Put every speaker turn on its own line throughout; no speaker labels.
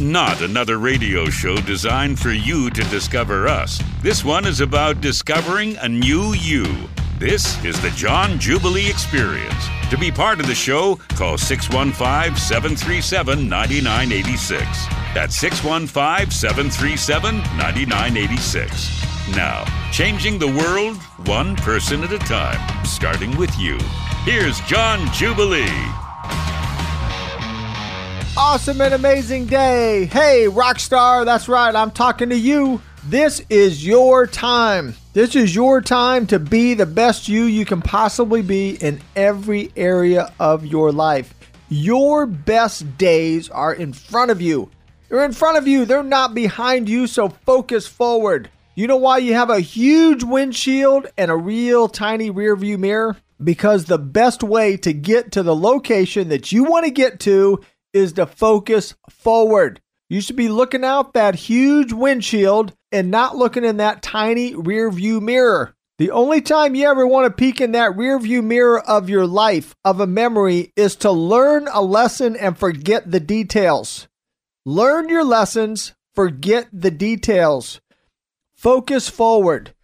not another radio show designed for you to discover us. This one is about discovering a new you. This is the John Jubilee Experience. To be part of the show, call 615 737 9986. That's 615 737 9986. Now, changing the world one person at a time, starting with you. Here's John Jubilee.
Awesome and amazing day. Hey, Rockstar, that's right, I'm talking to you. This is your time. This is your time to be the best you you can possibly be in every area of your life. Your best days are in front of you. They're in front of you, they're not behind you, so focus forward. You know why you have a huge windshield and a real tiny rear view mirror? Because the best way to get to the location that you want to get to is to focus forward. You should be looking out that huge windshield and not looking in that tiny rear view mirror. The only time you ever want to peek in that rear view mirror of your life, of a memory, is to learn a lesson and forget the details. Learn your lessons, forget the details. Focus forward.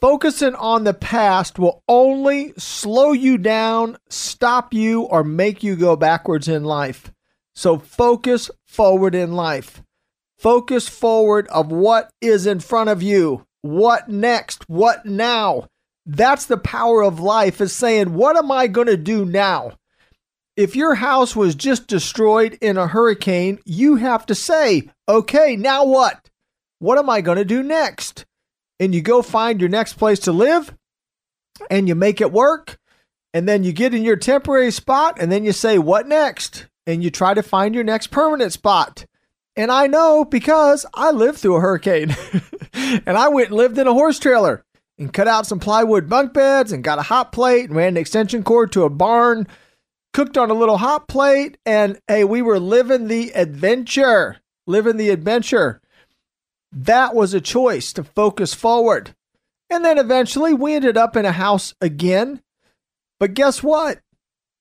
Focusing on the past will only slow you down, stop you, or make you go backwards in life. So focus forward in life. Focus forward of what is in front of you. What next? What now? That's the power of life is saying, what am I going to do now? If your house was just destroyed in a hurricane, you have to say, okay, now what? What am I going to do next? And you go find your next place to live and you make it work. And then you get in your temporary spot and then you say, what next? And you try to find your next permanent spot. And I know because I lived through a hurricane and I went and lived in a horse trailer and cut out some plywood bunk beds and got a hot plate and ran an extension cord to a barn, cooked on a little hot plate. And hey, we were living the adventure, living the adventure. That was a choice to focus forward. And then eventually we ended up in a house again. But guess what?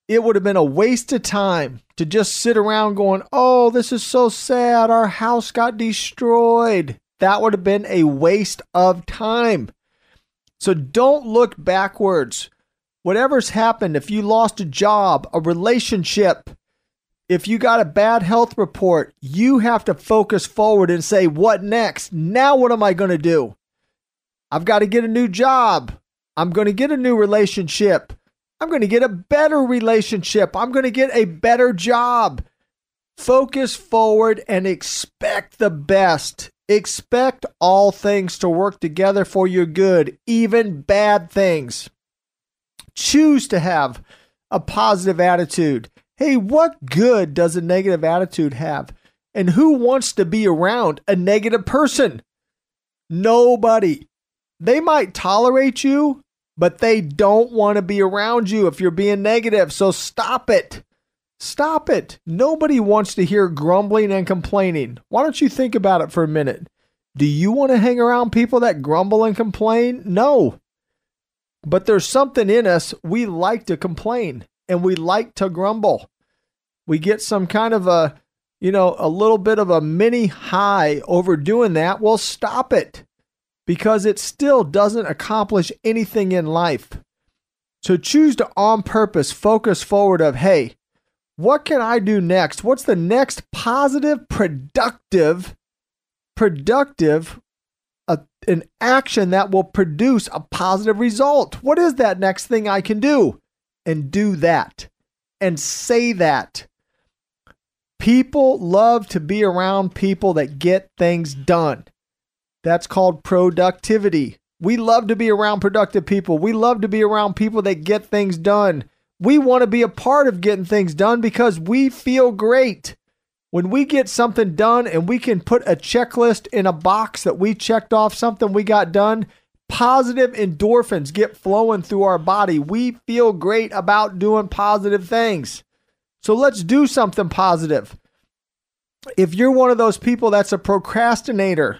It would have been a waste of time to just sit around going, oh, this is so sad. Our house got destroyed. That would have been a waste of time. So don't look backwards. Whatever's happened, if you lost a job, a relationship, if you got a bad health report, you have to focus forward and say, what next? Now, what am I going to do? I've got to get a new job. I'm going to get a new relationship. I'm going to get a better relationship. I'm going to get a better job. Focus forward and expect the best. Expect all things to work together for your good, even bad things. Choose to have a positive attitude. Hey, what good does a negative attitude have? And who wants to be around a negative person? Nobody. They might tolerate you, but they don't want to be around you if you're being negative. So stop it. Stop it. Nobody wants to hear grumbling and complaining. Why don't you think about it for a minute? Do you want to hang around people that grumble and complain? No. But there's something in us, we like to complain and we like to grumble. We get some kind of a, you know, a little bit of a mini high over doing that. Well, stop it because it still doesn't accomplish anything in life. So choose to on purpose focus forward of, hey, what can I do next? What's the next positive, productive, productive, uh, an action that will produce a positive result? What is that next thing I can do? And do that and say that. People love to be around people that get things done. That's called productivity. We love to be around productive people. We love to be around people that get things done. We want to be a part of getting things done because we feel great. When we get something done and we can put a checklist in a box that we checked off something we got done, positive endorphins get flowing through our body. We feel great about doing positive things. So let's do something positive. If you're one of those people that's a procrastinator,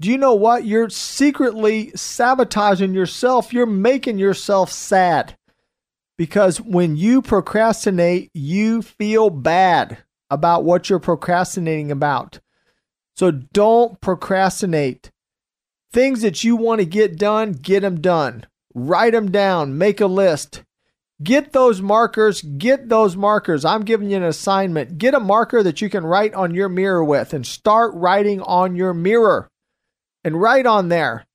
do you know what? You're secretly sabotaging yourself. You're making yourself sad because when you procrastinate, you feel bad about what you're procrastinating about. So don't procrastinate. Things that you want to get done, get them done. Write them down, make a list. Get those markers, get those markers. I'm giving you an assignment. Get a marker that you can write on your mirror with and start writing on your mirror. And write on there,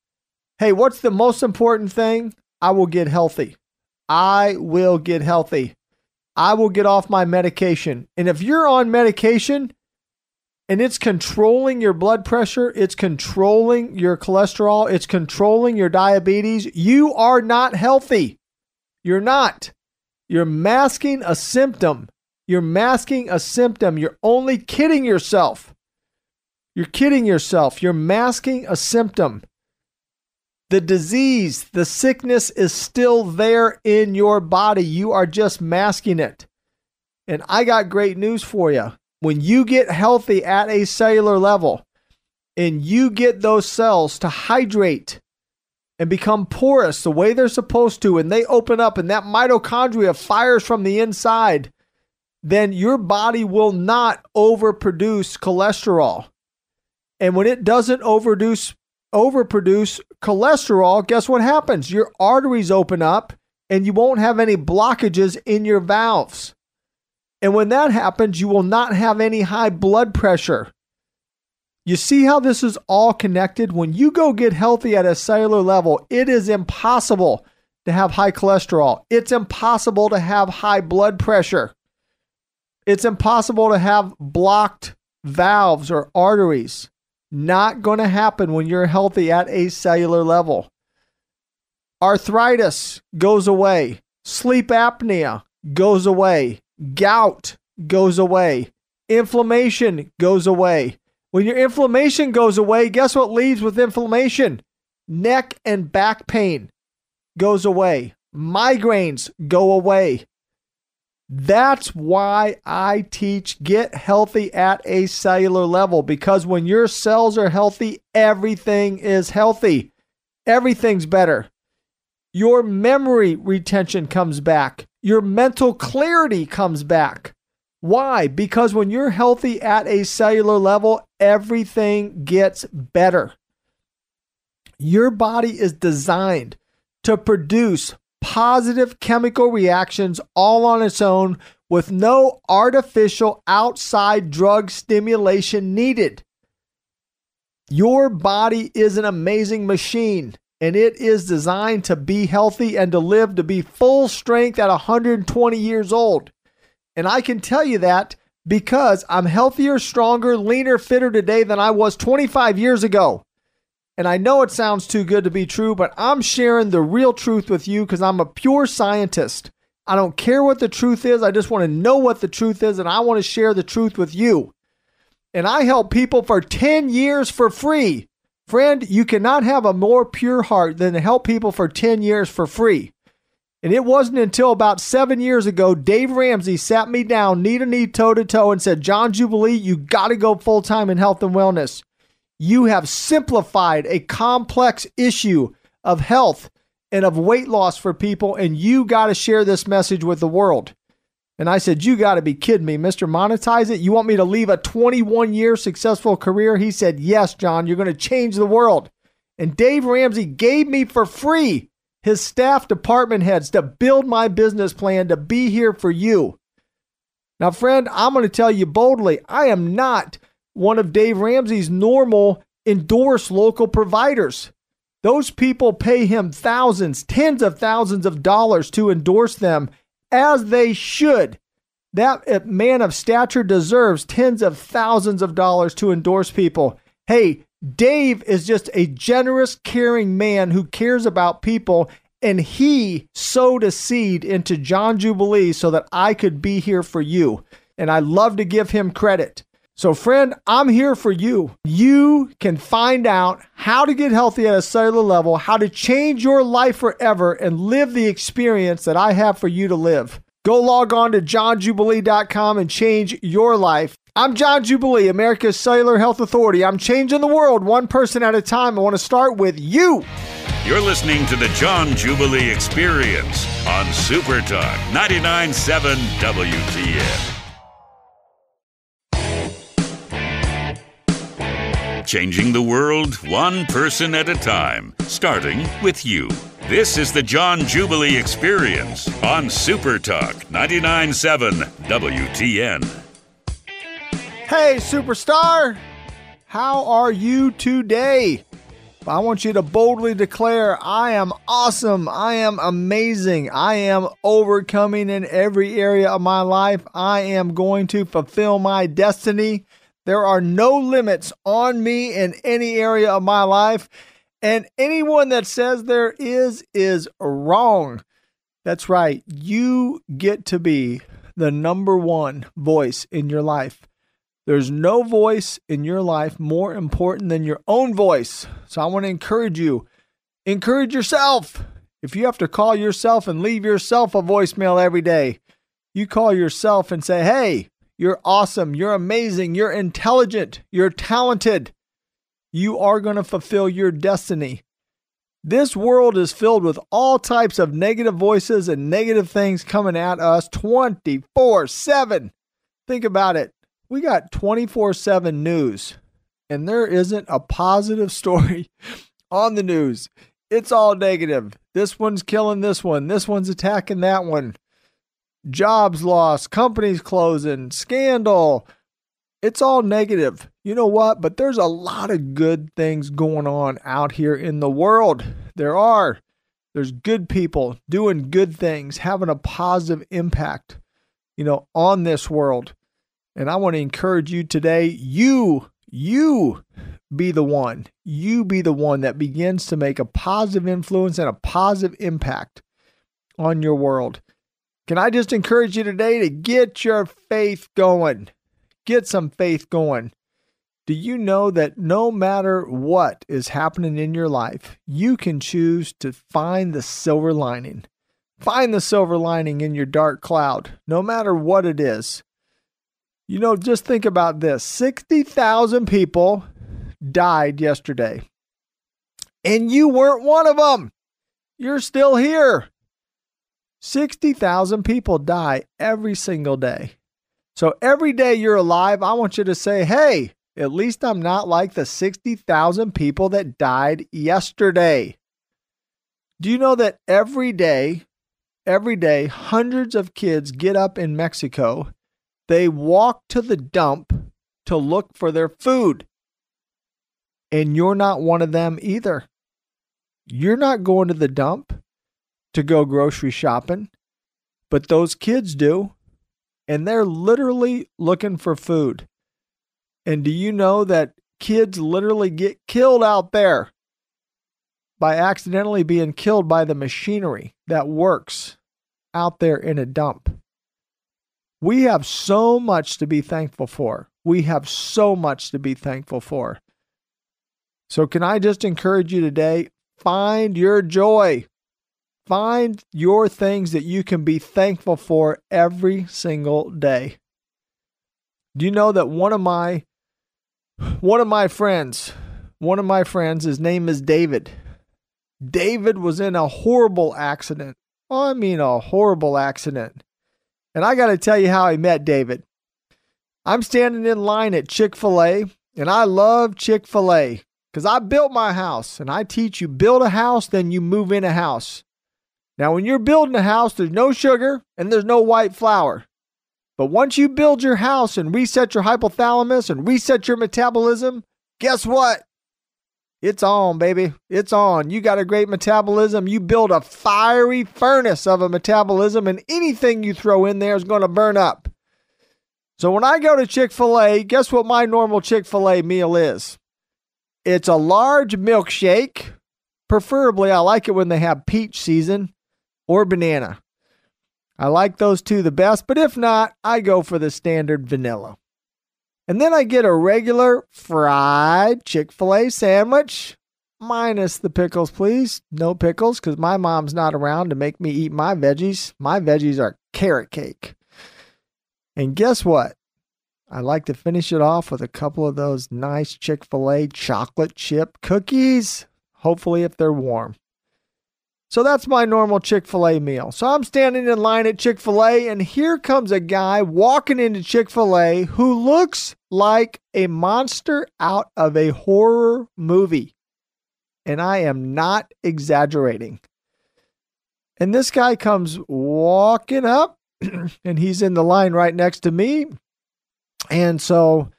hey, what's the most important thing? I will get healthy. I will get healthy. I will get off my medication. And if you're on medication and it's controlling your blood pressure, it's controlling your cholesterol, it's controlling your diabetes, you are not healthy. You're not. You're masking a symptom. You're masking a symptom. You're only kidding yourself. You're kidding yourself. You're masking a symptom. The disease, the sickness is still there in your body. You are just masking it. And I got great news for you. When you get healthy at a cellular level and you get those cells to hydrate and become porous the way they're supposed to, and they open up and that mitochondria fires from the inside, then your body will not overproduce cholesterol. And when it doesn't overproduce overproduce cholesterol, guess what happens? Your arteries open up and you won't have any blockages in your valves. And when that happens, you will not have any high blood pressure. You see how this is all connected? When you go get healthy at a cellular level, it is impossible to have high cholesterol. It's impossible to have high blood pressure. It's impossible to have blocked valves or arteries. Not going to happen when you're healthy at a cellular level. Arthritis goes away. Sleep apnea goes away. Gout goes away. Inflammation goes away. When your inflammation goes away, guess what leaves with inflammation? Neck and back pain goes away. Migraines go away. That's why I teach get healthy at a cellular level because when your cells are healthy, everything is healthy. Everything's better. Your memory retention comes back. Your mental clarity comes back. Why? Because when you're healthy at a cellular level, everything gets better. Your body is designed to produce positive chemical reactions all on its own with no artificial outside drug stimulation needed. Your body is an amazing machine and it is designed to be healthy and to live to be full strength at 120 years old. And I can tell you that because I'm healthier, stronger, leaner, fitter today than I was 25 years ago. And I know it sounds too good to be true, but I'm sharing the real truth with you because I'm a pure scientist. I don't care what the truth is. I just want to know what the truth is, and I want to share the truth with you. And I help people for 10 years for free. Friend, you cannot have a more pure heart than to help people for 10 years for free. And it wasn't until about seven years ago, Dave Ramsey sat me down knee to knee, toe to toe, and said, John Jubilee, you got to go full time in health and wellness. You have simplified a complex issue of health and of weight loss for people, and you got to share this message with the world. And I said, You got to be kidding me, Mr. Monetize It. You want me to leave a 21 year successful career? He said, Yes, John, you're going to change the world. And Dave Ramsey gave me for free his staff department heads to build my business plan to be here for you. Now, friend, I'm going to tell you boldly I am not one of Dave Ramsey's normal endorsed local providers. Those people pay him thousands, tens of thousands of dollars to endorse them, as they should. That man of stature deserves tens of thousands of dollars to endorse people. Hey, Dave is just a generous, caring man who cares about people, and he sowed a seed into John Jubilee so that I could be here for you. And I love to give him credit. So, friend, I'm here for you. You can find out how to get healthy at a cellular level, how to change your life forever, and live the experience that I have for you to live. Go log on to johnjubilee.com and change your life. I'm John Jubilee, America's Cellular Health Authority. I'm changing the world one person at a time. I want to start with you.
You're listening to the John Jubilee Experience on Super Talk 99.7 WTN. Changing the world one person at a time, starting with you. This is the John Jubilee Experience on Super Talk 99.7 WTN.
Hey, superstar! How are you today? I want you to boldly declare, I am awesome. I am amazing. I am overcoming in every area of my life. I am going to fulfill my destiny. There are no limits on me in any area of my life. And anyone that says there is, is wrong. That's right. You get to be the number one voice in your life. There's no voice in your life more important than your own voice. So I want to encourage you encourage yourself. If you have to call yourself and leave yourself a voicemail every day, you call yourself and say, Hey, you're awesome. You're amazing. You're intelligent. You're talented you are going to fulfill your destiny. This world is filled with all types of negative voices and negative things coming at us 24 7. Think about it. We got 24 7 news, and there isn't a positive story on the news. It's all negative. This one's killing this one, this one's attacking that one. Jobs lost, companies closing, scandal, it's all negative. You know what? But there's a lot of good things going on out here in the world. There are. There's good people doing good things, having a positive impact, you know, on this world. And I want to encourage you today, you, you be the one. You be the one that begins to make a positive influence and a positive impact on your world. Can I just encourage you today to get your faith going? get some faith going. Do you know that no matter what is happening in your life, you can choose to find the silver lining? Find the silver lining in your dark cloud, no matter what it is. You know, just think about this 60,000 people died yesterday, and you weren't one of them. You're still here. 60,000 people die every single day. So every day you're alive, I want you to say, hey, at least I'm not like the 60,000 people that died yesterday. Do you know that every day, every day, hundreds of kids get up in Mexico, they walk to the dump to look for their food. And you're not one of them either. You're not going to the dump to go grocery shopping, but those kids do and they're literally looking for food. And do you know that kids literally get killed out there by accidentally being killed by the machinery that works out there in a dump? We have so much to be thankful for. We have so much to be thankful for. So, can I just encourage you today? Find your joy. Find your things that you can be thankful for every single day. Do you know that one of my one of my friends, one of my friends, his name is David. David was in a horrible accident. Oh, I mean a horrible accident. And I got to tell you how I met David. I'm standing in line at Chick-fil-A and I love Chick-fil-A cuz I built my house and I teach you build a house then you move in a house. Now, when you're building a house, there's no sugar and there's no white flour. But once you build your house and reset your hypothalamus and reset your metabolism, guess what? It's on, baby. It's on. You got a great metabolism. You build a fiery furnace of a metabolism, and anything you throw in there is going to burn up. So when I go to Chick fil A, guess what my normal Chick fil A meal is? It's a large milkshake. Preferably, I like it when they have peach season or banana. I like those two the best, but if not, I go for the standard vanilla. And then I get a regular fried Chick fil A sandwich, minus the pickles, please. No pickles, because my mom's not around to make me eat my veggies. My veggies are carrot cake. And guess what? I like to finish it off with a couple of those nice Chick fil A chocolate chip cookies, hopefully, if they're warm. So that's my normal Chick fil A meal. So I'm standing in line at Chick fil A, and here comes a guy walking into Chick fil A who looks like a monster out of a horror movie. And I am not exaggerating. And this guy comes walking up, and he's in the line right next to me. And so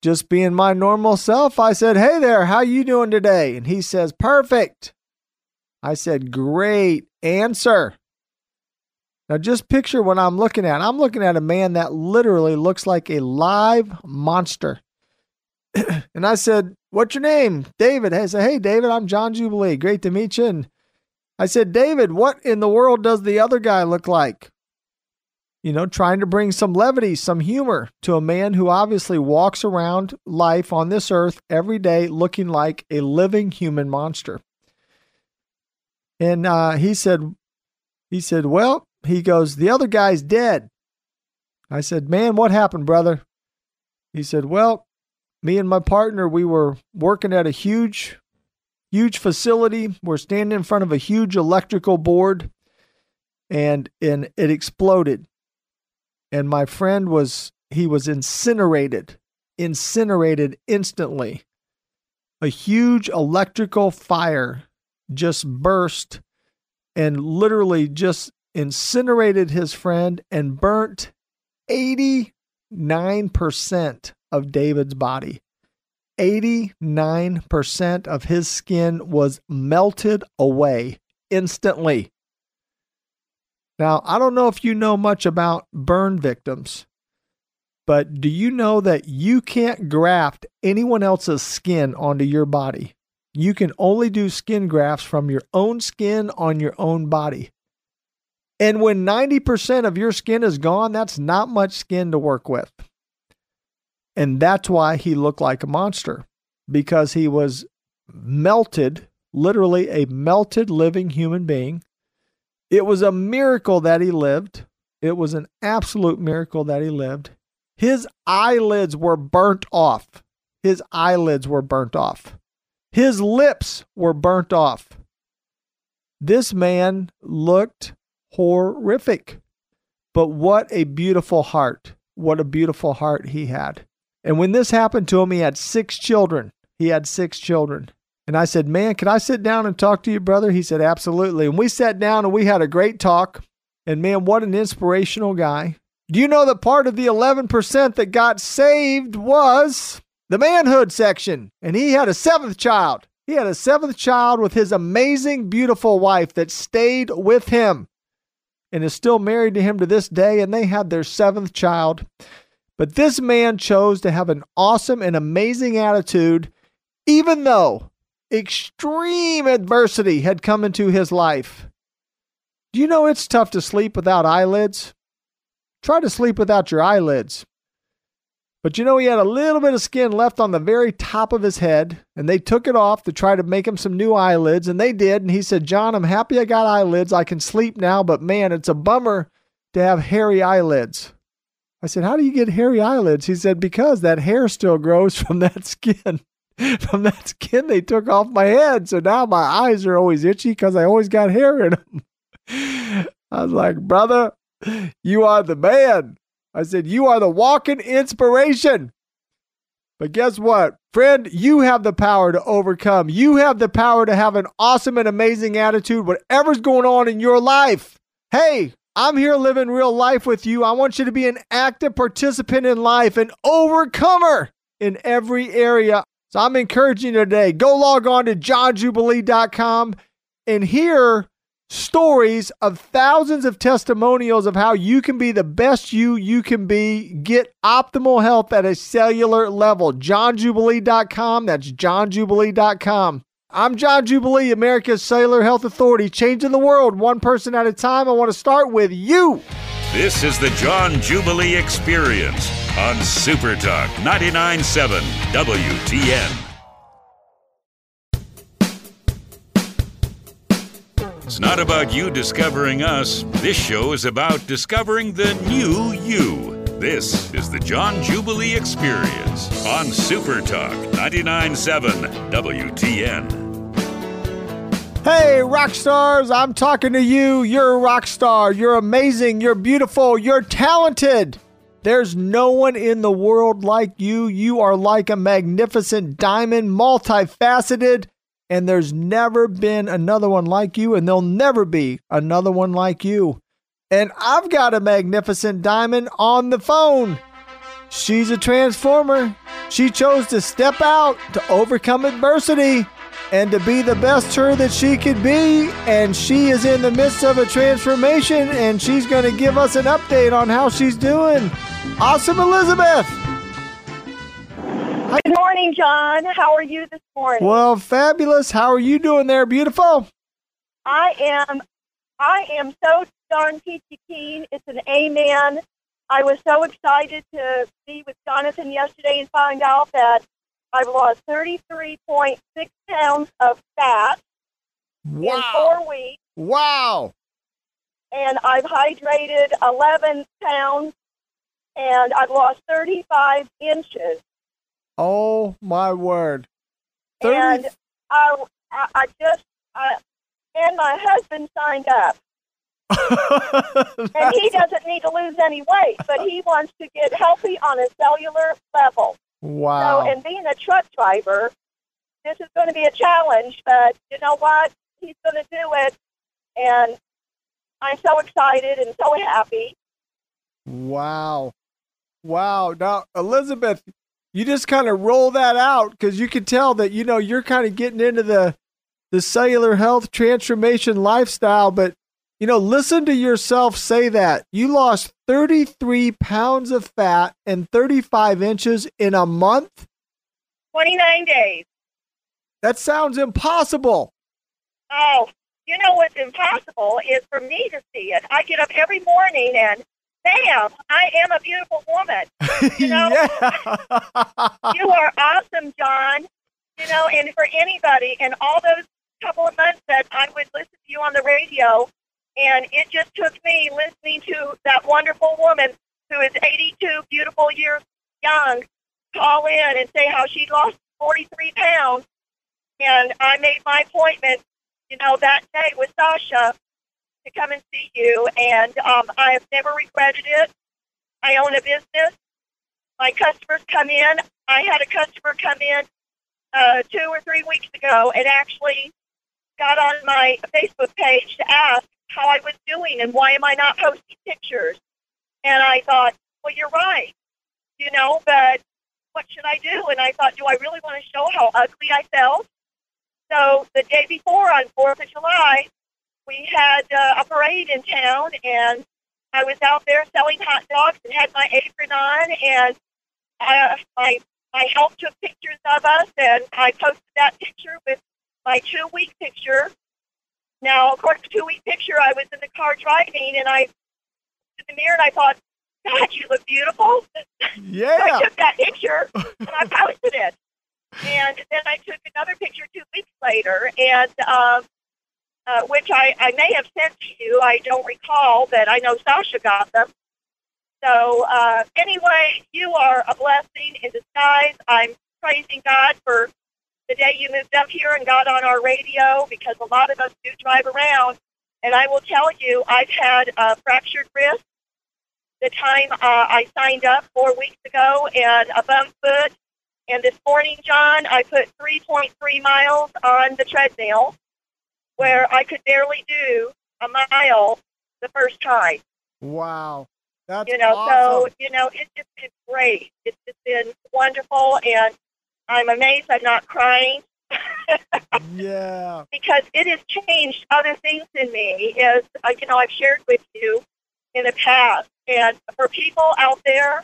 just being my normal self, I said, "Hey there, how you doing today?" And he says, "Perfect." I said, Great answer. Now, just picture what I'm looking at. I'm looking at a man that literally looks like a live monster. and I said, What's your name? David. I said, Hey, David, I'm John Jubilee. Great to meet you. And I said, David, what in the world does the other guy look like? You know, trying to bring some levity, some humor to a man who obviously walks around life on this earth every day looking like a living human monster. And uh, he said, he said, well, he goes, the other guy's dead. I said, man, what happened, brother? He said, well, me and my partner, we were working at a huge, huge facility. We're standing in front of a huge electrical board and, and it exploded. And my friend was, he was incinerated, incinerated instantly. A huge electrical fire just burst and literally just incinerated his friend and burnt 89% of David's body. 89% of his skin was melted away instantly. Now, I don't know if you know much about burn victims, but do you know that you can't graft anyone else's skin onto your body? You can only do skin grafts from your own skin on your own body. And when 90% of your skin is gone, that's not much skin to work with. And that's why he looked like a monster because he was melted, literally a melted living human being. It was a miracle that he lived. It was an absolute miracle that he lived. His eyelids were burnt off. His eyelids were burnt off. His lips were burnt off. This man looked horrific. But what a beautiful heart. What a beautiful heart he had. And when this happened to him, he had six children. He had six children. And I said, Man, can I sit down and talk to you, brother? He said, Absolutely. And we sat down and we had a great talk. And man, what an inspirational guy. Do you know that part of the 11% that got saved was the manhood section, and he had a seventh child. He had a seventh child with his amazing, beautiful wife that stayed with him and is still married to him to this day, and they had their seventh child. But this man chose to have an awesome and amazing attitude, even though extreme adversity had come into his life. Do you know it's tough to sleep without eyelids? Try to sleep without your eyelids. But you know, he had a little bit of skin left on the very top of his head, and they took it off to try to make him some new eyelids, and they did. And he said, John, I'm happy I got eyelids. I can sleep now, but man, it's a bummer to have hairy eyelids. I said, How do you get hairy eyelids? He said, Because that hair still grows from that skin. from that skin they took off my head. So now my eyes are always itchy because I always got hair in them. I was like, Brother, you are the man. I said, You are the walking inspiration. But guess what? Friend, you have the power to overcome. You have the power to have an awesome and amazing attitude, whatever's going on in your life. Hey, I'm here living real life with you. I want you to be an active participant in life, an overcomer in every area. So I'm encouraging you today go log on to johnjubilee.com and hear stories of thousands of testimonials of how you can be the best you you can be. Get optimal health at a cellular level. JohnJubilee.com. That's JohnJubilee.com. I'm John Jubilee, America's Cellular Health Authority, changing the world one person at a time. I want to start with you.
This is the John Jubilee Experience on Super Talk 99.7 WTN. Not about you discovering us. This show is about discovering the new you. This is the John Jubilee Experience on Super Talk 99.7 WTN.
Hey, rock stars, I'm talking to you. You're a rock star. You're amazing. You're beautiful. You're talented. There's no one in the world like you. You are like a magnificent diamond, multifaceted, and there's never been another one like you, and there'll never be another one like you. And I've got a magnificent diamond on the phone. She's a transformer. She chose to step out to overcome adversity and to be the best her that she could be. And she is in the midst of a transformation, and she's going to give us an update on how she's doing. Awesome, Elizabeth.
Good morning, John. How are you this morning?
Well, fabulous. How are you doing there, beautiful?
I am. I am so darn peachy keen. It's an amen. I was so excited to be with Jonathan yesterday and find out that I've lost 33.6 pounds of fat in four weeks,
Wow.
and I've hydrated 11 pounds, and I've lost 35 inches.
Oh, my word.
And
30
I, I, I just, I, and my husband signed up. And he doesn't need to lose any weight, but he wants to get healthy on a cellular level.
wow.
So, and being a truck driver, this is going to be a challenge, but you know what? He's going to do it. And I'm so excited and so happy.
Wow. Wow. Now, Elizabeth, you just kind of roll that out because you can tell that, you know, you're kind of getting into the, the cellular health transformation lifestyle. But, you know, listen to yourself say that. You lost 33 pounds of fat and 35 inches in a month.
29 days.
That sounds impossible.
Oh, you know what's impossible is for me to see it. I get up every morning and bam, I am a beautiful woman. You know? you are awesome, John. You know, and for anybody, and all those couple of months that I would listen to you on the radio, and it just took me listening to that wonderful woman who is 82 beautiful years young call in and say how she lost 43 pounds. And I made my appointment, you know, that day with Sasha to come and see you, and um, I have never regretted it. I own a business my customers come in. I had a customer come in uh, two or three weeks ago and actually got on my Facebook page to ask how I was doing and why am I not posting pictures. And I thought, well, you're right, you know, but what should I do? And I thought, do I really want to show how ugly I felt? So the day before, on Fourth of July, we had uh, a parade in town, and I was out there selling hot dogs and had my apron on, and I, I, I helped took pictures of us, and I posted that picture with my two week picture. Now, of course, the two week picture, I was in the car driving, and I looked in the mirror and I thought, God, you look beautiful. So
yeah.
I took that picture and I posted it. And then I took another picture two weeks later, and um, uh, which I, I may have sent to you. I don't recall, but I know Sasha got them. So uh, anyway, you are a blessing in disguise. I'm praising God for the day you moved up here and got on our radio because a lot of us do drive around. And I will tell you, I've had a fractured wrist the time uh, I signed up four weeks ago and a bum foot. And this morning, John, I put 3.3 miles on the treadmill where I could barely do a mile the first time.
Wow. That's
You know,
awesome.
so, you know, it's just been great. It's just been wonderful. And I'm amazed I'm not crying
yeah.
because it has changed other things in me as uh, you know I've shared with you in the past. And for people out there,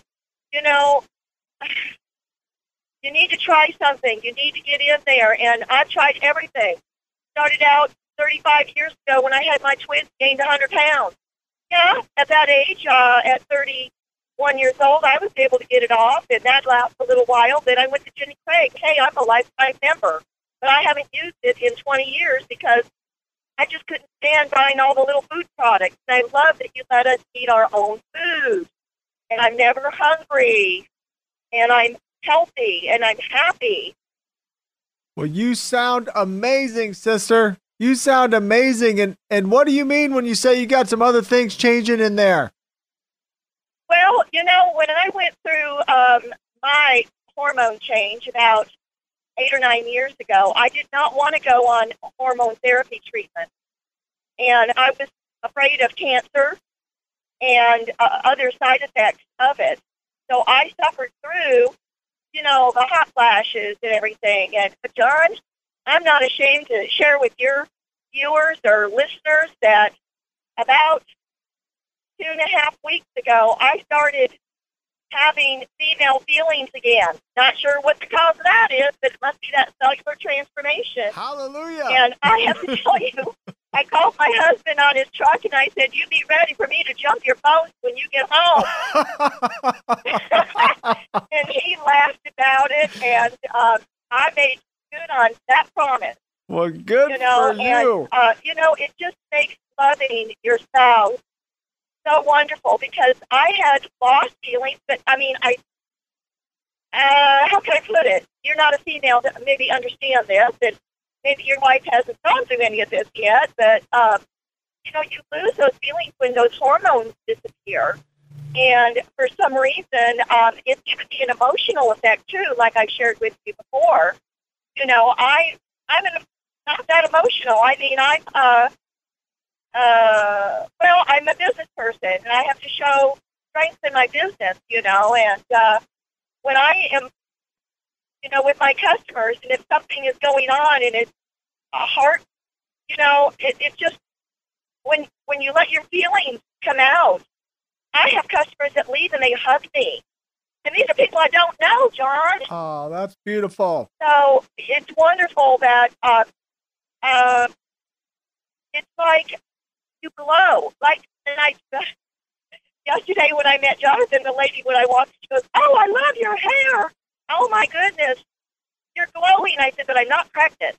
you know, you need to try something. You need to get in there. And I've tried everything. Started out 35 years ago when I had my twins, gained 100 pounds. Yeah, at that age, uh, at 31 years old, I was able to get it off, and that lasted a little while. Then I went to Jenny Craig. Hey, I'm a lifetime member, but I haven't used it in 20 years because I just couldn't stand buying all the little food products. And I love that you let us eat our own food. And I'm never hungry. And I'm healthy and I'm happy.
Well, you sound amazing, sister. You sound amazing. And and what do you mean when you say you got some other things changing in there?
Well, you know, when I went through um, my hormone change about eight or nine years ago, I did not want to go on hormone therapy treatment. And I was afraid of cancer and uh, other side effects of it. So I suffered through, you know, the hot flashes and everything. And but John, I'm not ashamed to share with your viewers or listeners that about two and a half weeks ago, I started having female feelings again. Not sure what the cause of that is, but it must be that cellular transformation.
Hallelujah.
And I have to tell you, I called my husband on his truck and I said, You be ready for me to jump your boat when you get home. and he laughed about it, and uh, I made good on that promise.
well, good
You know,
for
and
you.
Uh, you know, it just makes loving your spouse so wonderful because I had lost feelings, but I mean, I. Uh, how can I put it? You're not a female to maybe understand this, and maybe your wife hasn't gone through any of this yet, but um, you know, you lose those feelings when those hormones disappear. And for some reason, um, it gives me an emotional effect too, like I shared with you before. You know, I I'm an, not that emotional. I mean, I'm uh, uh, well, I'm a business person, and I have to show strength in my business. You know, and uh, when I am, you know, with my customers, and if something is going on and it's a heart, you know, it, it just when when you let your feelings come out. I have customers that leave and they hug me. And these are people I don't know, John.
Oh, that's beautiful.
So it's wonderful that uh, uh, it's like you glow. Like and I yesterday when I met Jonathan, the lady when I walked, she goes, "Oh, I love your hair. Oh my goodness, you're glowing." I said, "But I'm not pregnant."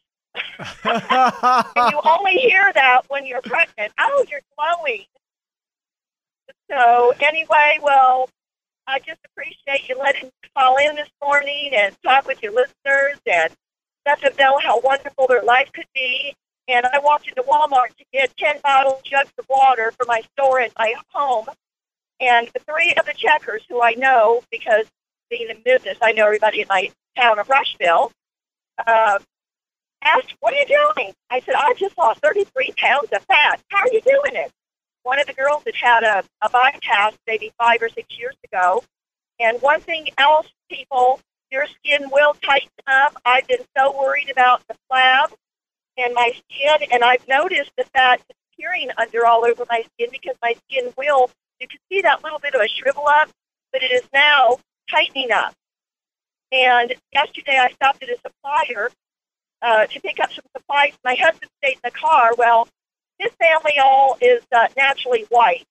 And you only hear that when you're pregnant. Oh, you're glowing. So anyway, well, I just appreciate you letting me call in this morning and talk with your listeners and let them know how wonderful their life could be. And I walked into Walmart to get 10 bottle jugs of water for my store at my home. And three of the checkers who I know, because being in business, I know everybody in my town of Rushville, uh, asked, What are you doing? I said, I just lost 33 pounds of fat. How are you doing it? One of the girls had had a, a bypass maybe five or six years ago. And one thing else, people, your skin will tighten up. I've been so worried about the flab and my skin, and I've noticed the fat disappearing under all over my skin because my skin will, you can see that little bit of a shrivel up, but it is now tightening up. And yesterday I stopped at a supplier uh, to pick up some supplies. My husband stayed in the car. Well, his family all is uh, naturally white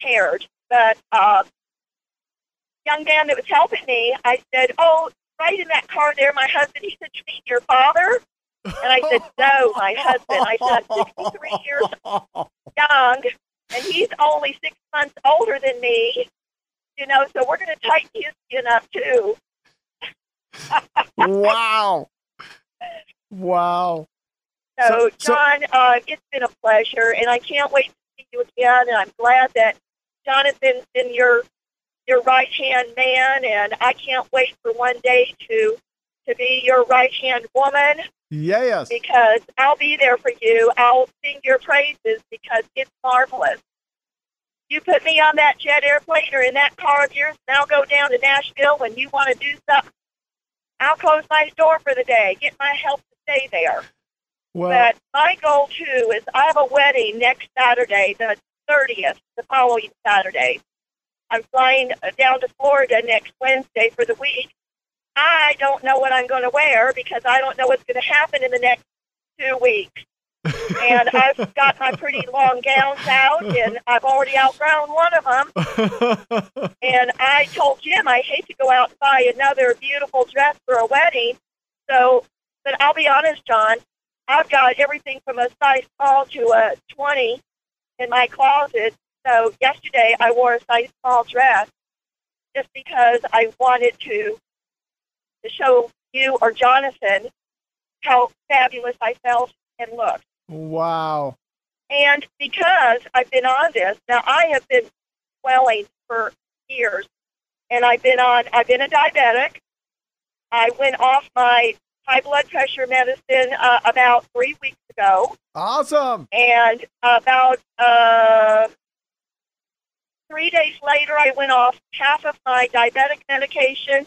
haired, but uh, young man that was helping me, I said, "Oh, right in that car there, my husband." He said, "You mean your father?" And I said, "No, my husband." I said, "I'm 63 years young, and he's only six months older than me." You know, so we're going to tighten his skin up too.
wow. Wow.
So,
So-
John, uh, it's been a pleasure, and I can't wait to see you again. And I'm glad that Jonathan's been your your right hand man, and I can't wait for one day to to be your right hand woman
Yes.
because I'll be there for you. I'll sing your praises because it's marvelous. You put me on that jet airplane or in that car of yours, and I'll go down to Nashville when you want to do something. I'll close my door for the day. Get my help to stay there.
Well,
But my goal too is I have a wedding next Saturday, the 30th, the following Saturday. I'm flying down to Florida next Wednesday for the week. I don't know what I'm going to wear because I don't know what's going to happen in the next two weeks. and I've got my pretty long gowns out, and I've already outgrown one of them. And I told Jim I hate to go out and buy another beautiful dress for a wedding. So, but I'll be honest, John, I've got everything from a size small to a 20 in my closet. So yesterday I wore a size small dress just because I wanted to to show you or Jonathan how fabulous I felt and looked.
Wow.
And because I've been on this, now I have been swelling for years, and I've been on. I've been a diabetic. I went off my high blood pressure medicine uh, about three weeks ago,
Awesome.
and about uh, three days later, I went off half of my diabetic medication,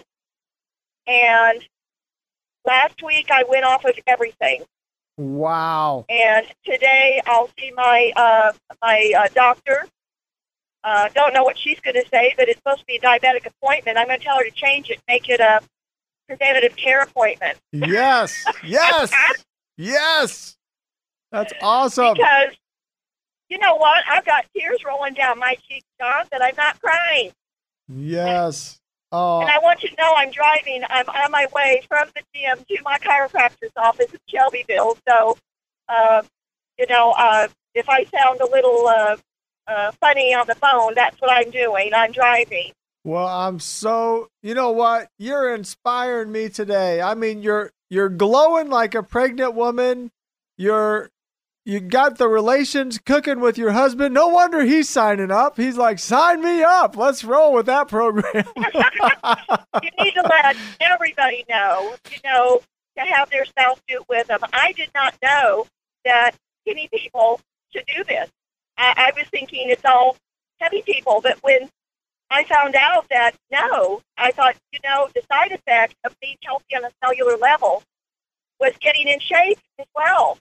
and last week I went off of everything.
Wow.
And today I'll see my uh, my uh, doctor. Uh, don't know what she's going to say, but it's supposed to be a diabetic appointment. I'm going to tell her to change it, make it a preventative care appointment.
Yes. Yes. yes. That's awesome.
Because you know what? I've got tears rolling down my cheeks, John, but I'm not crying.
Yes. Oh,
And I want you to know I'm driving. I'm on my way from the gym to my chiropractor's office in Shelbyville. So, uh, you know, uh, if I sound a little uh, uh, funny on the phone, that's what I'm doing. I'm driving.
Well, I'm so. You know what? You're inspiring me today. I mean, you're you're glowing like a pregnant woman. You're you got the relations cooking with your husband. No wonder he's signing up. He's like, sign me up. Let's roll with that program.
You need to let everybody know, you know, to have their spouse do it with them. I did not know that skinny people should do this. I, I was thinking it's all heavy people, but when I found out that no, I thought, you know, the side effect of being healthy on a cellular level was getting in shape as well.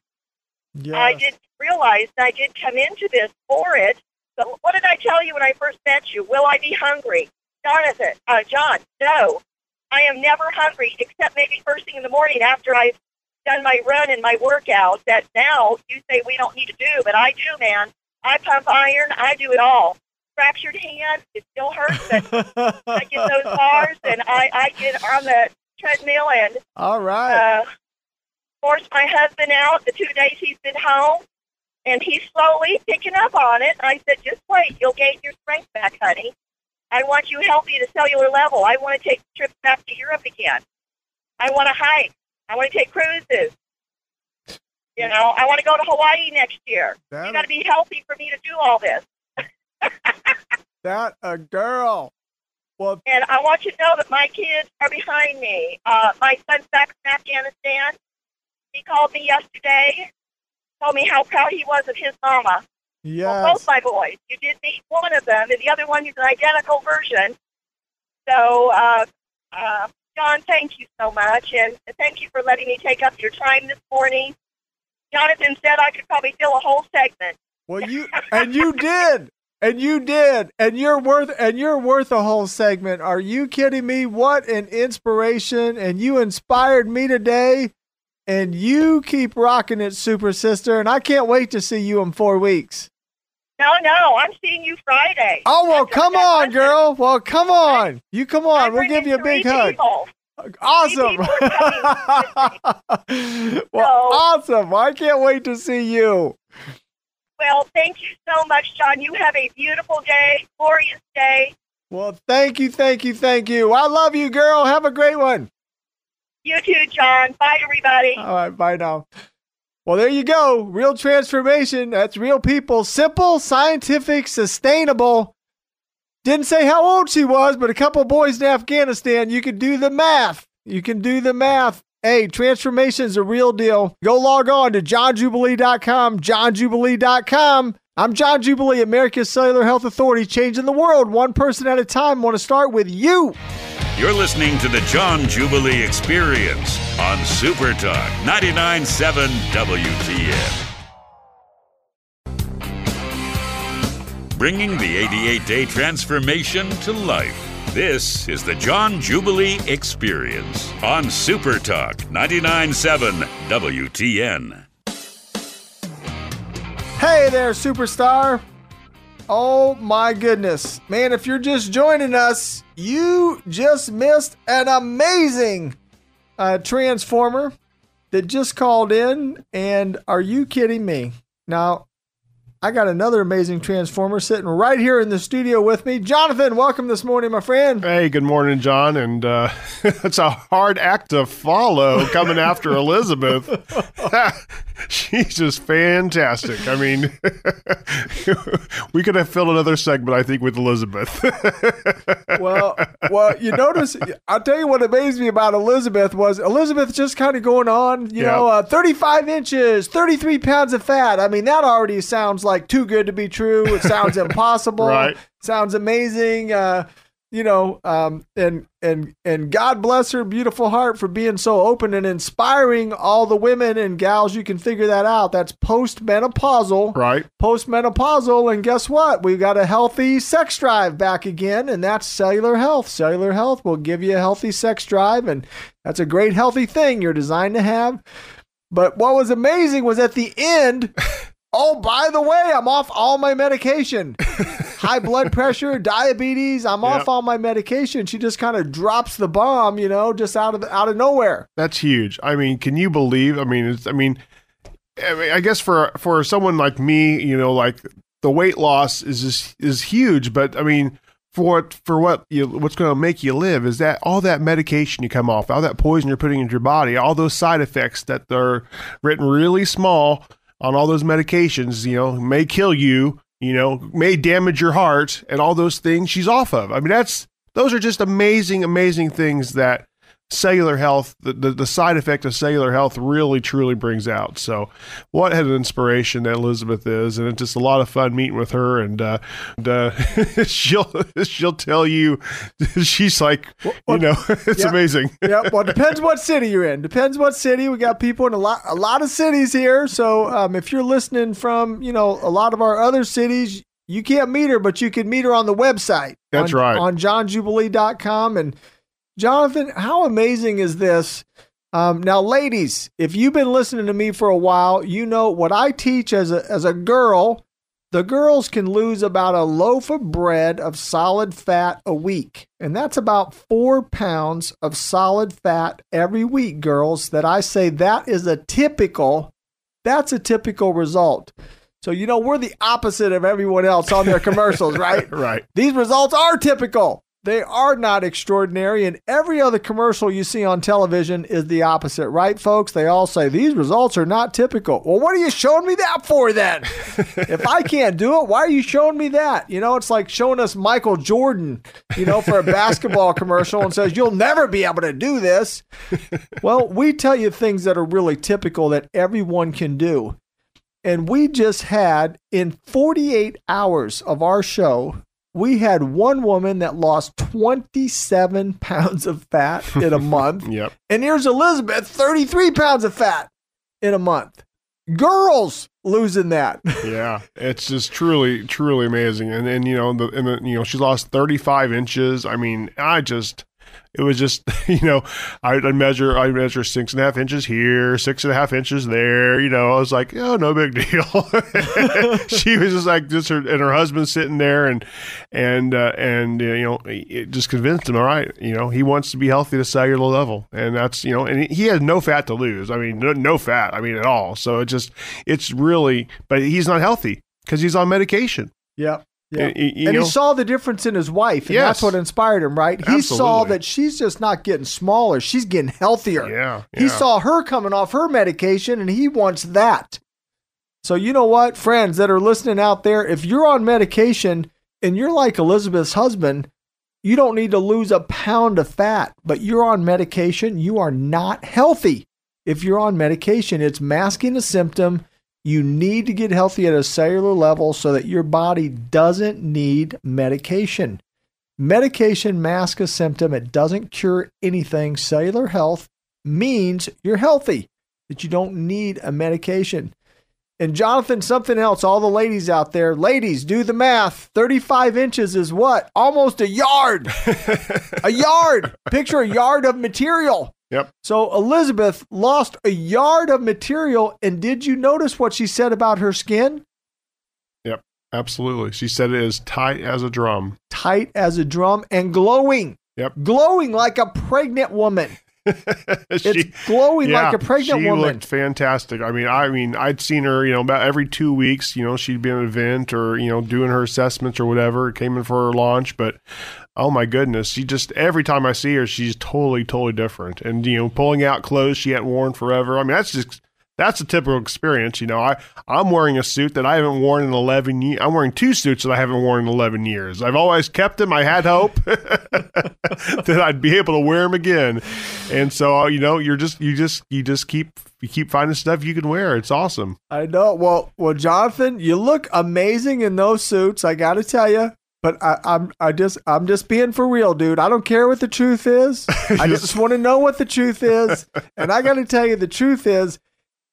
I didn't realize that I did come into this for it. But what did I tell you when I first met you? Will I be hungry? Jonathan, uh, John, no. I am never hungry except maybe first thing in the morning after I've done my run and my workout that now you say we don't need to do, but I do, man. I pump iron. I do it all. Fractured hand, it still hurts, but I get those bars and I, I get on the treadmill and
All right.
uh, forced my husband out the two days he's been home, and he's slowly picking up on it. I said, just wait, you'll gain your strength back, honey. I want you healthy at a cellular level. I want to take trips back to Europe again. I want to hike. I want to take cruises. You know, I want to go to Hawaii next year. You got to be healthy for me to do all this.
that a girl. Well,
And I want you to know that my kids are behind me. Uh, my son's back from Afghanistan. He called me yesterday, told me how proud he was of his mama. Well, both my boys. You did meet one of them, and the other one is an identical version. So, uh, uh, John, thank you so much, and thank you for letting me take up your time this morning. Jonathan said I could probably fill a whole segment.
Well, you and you did. And you did. And you're worth and you're worth a whole segment. Are you kidding me? What an inspiration and you inspired me today. And you keep rocking it, super sister, and I can't wait to see you in 4 weeks.
No, no, I'm seeing you Friday.
Oh, well,
I'm
come on, girl. Well, come on. You come on. We'll give you a big hug.
people.
Awesome. well, awesome. I can't wait to see you.
Well, thank you so much, John. You have a beautiful day, glorious day.
Well, thank you, thank you, thank you. I love you, girl. Have a great one.
You too, John. Bye, everybody.
All right, bye now. Well, there you go. Real transformation. That's real people. Simple, scientific, sustainable. Didn't say how old she was, but a couple boys in Afghanistan. You can do the math. You can do the math. Hey, transformation is a real deal. Go log on to johnjubilee.com, johnjubilee.com. I'm John Jubilee, America's Cellular Health Authority, changing the world one person at a time. Want to start with you.
You're listening to the John Jubilee Experience on Super Talk 99.7 WTN. Bringing the 88 day transformation to life. This is the John Jubilee Experience on Super Talk 99.7 WTN.
Hey there, superstar. Oh my goodness. Man, if you're just joining us, you just missed an amazing uh, transformer that just called in. And are you kidding me? Now, I got another amazing transformer sitting right here in the studio with me. Jonathan, welcome this morning, my friend.
Hey, good morning, John. And uh, it's a hard act to follow coming after Elizabeth. She's just fantastic. I mean, we could have filled another segment, I think, with Elizabeth.
well, well, you notice. I'll tell you what amazed me about Elizabeth was Elizabeth just kind of going on. You
Yep.
know, uh, thirty-five inches, thirty-three pounds of fat. I mean, that already sounds like too good to be true. It sounds impossible.
Right.
Sounds amazing. Uh, you know, um, and and and God bless her beautiful heart for being so open and inspiring all the women and gals. You can figure that out. That's postmenopausal
right?
postmenopausal and guess what We've got a healthy sex drive back again and that's cellular health cellular health will give you a healthy sex drive and that's a great healthy thing you're designed to have but what was amazing was at the end oh by the way i'm off all my medication high blood pressure diabetes i'm off all my medication she just kind of drops the bomb you know just out of out of nowhere
That's huge. I mean, can you believe? I mean, it's, I mean, I mean, I guess for for someone like me, you know, like the weight loss is is, is huge. But I mean, for what for what you what's going to make you live is that all that medication you come off, all that poison you're putting into your body, all those side effects that are written really small on all those medications, you know, may kill you, you know, may damage your heart, and all those things she's off of. I mean, that's those are just amazing, amazing things that cellular health, the, the, the side effect of cellular health really truly brings out. So, what an inspiration that Elizabeth is, and it's just a lot of fun meeting with her. And, uh, and uh, she'll she'll tell you, she's like, you know, it's amazing.
yeah, Well, it depends what city you're in. Depends what city. We got people in a lot, a lot of cities here. So um, if you're listening from, you know, a lot of our other cities, you can't meet her, but you can meet her on the website.
That's
on,
right.
On johnjubilee.com. And Jonathan, how amazing is this? Um, now, ladies, if you've been listening to me for a while, you know what I teach as a as a girl. The girls can lose about a loaf of bread of solid fat a week. And that's about four pounds of solid fat every week, girls. That I say that is a typical, that's a typical result. So, you know, we're the opposite of everyone else on their commercials, right?
right.
These results are typical. They are not extraordinary. And every other commercial you see on television is the opposite, right, folks? They all say these results are not typical. Well, what are you showing me that for then? if I can't do it, why are you showing me that? You know, it's like showing us Michael Jordan, you know, for a basketball commercial and says, you'll never be able to do this. Well, we tell you things that are really typical that everyone can do. And we just had in 48 hours of our show, we had one woman that lost 27 pounds of fat in a month.
Yep.
And here's Elizabeth, 33 pounds of fat in a month. Girls losing that.
yeah, it's just truly, truly amazing. And then you know, the and the, you know, she lost thirty five inches. I mean, I just. It was just, you know, I would measure, I measure six and a half inches here, six and a half inches there. You know, I was like, oh, no big deal. she was just like, just her and her husband sitting there, and and uh, and uh, you know, it just convinced him. All right, you know, he wants to be healthy at a cellular level, and that's you know, and he has no fat to lose. I mean, no, no fat. I mean, at all. So it just, it's really, but he's not healthy because he's on medication.
Yep. Yeah.
Y- y- you
and
know?
he saw the difference in his wife, and
Yes.
that's what inspired him, right? He saw that she's just not getting smaller, she's getting healthier.
Yeah,
He saw her coming off her medication, and he wants that. So, you know what, friends that are listening out there, if you're on medication and you're like Elizabeth's husband, you don't need to lose a pound of fat, but you're on medication, you are not healthy. If you're on medication, it's masking a symptom. You need to get healthy at a cellular level so that your body doesn't need medication. Medication masks a symptom, it doesn't cure anything. Cellular health means you're healthy, that you don't need a medication. And Jonathan, something else, all the ladies out there, ladies, do the math. 35 inches is what? Almost a yard. a yard. Picture a yard of material.
Yep.
So Elizabeth lost a yard of material. And did you notice what she said about her skin?
Yep. Absolutely. She said it is tight as a drum.
Tight as a drum and glowing.
Yep.
Glowing like a pregnant woman. it's glowing like a pregnant
she
woman.
She looked fantastic. I mean, I mean, I'd seen her, you know, about every two weeks. You know, she'd be at an event or you know doing her assessments or whatever. Came in for her launch, but oh my goodness, she just every time I see her, she's totally, totally different. And you know, pulling out clothes she hadn't worn forever. I mean, that's just that's a typical experience. You know, I, I'm wearing a suit that I haven't worn in 11 years. I'm wearing two suits that I haven't worn in 11 years. I've always kept them. I had hope that I'd be able to wear them again. And so, uh, you know, you're just, you just, you just keep, you keep finding stuff you can wear. It's awesome.
I know. Well, well, Jonathan, you look amazing in those suits. I got to tell you. But I, I'm I just I'm just being for real, dude. I don't care what the truth is. I just want to know what the truth is. And I got to tell you, the truth is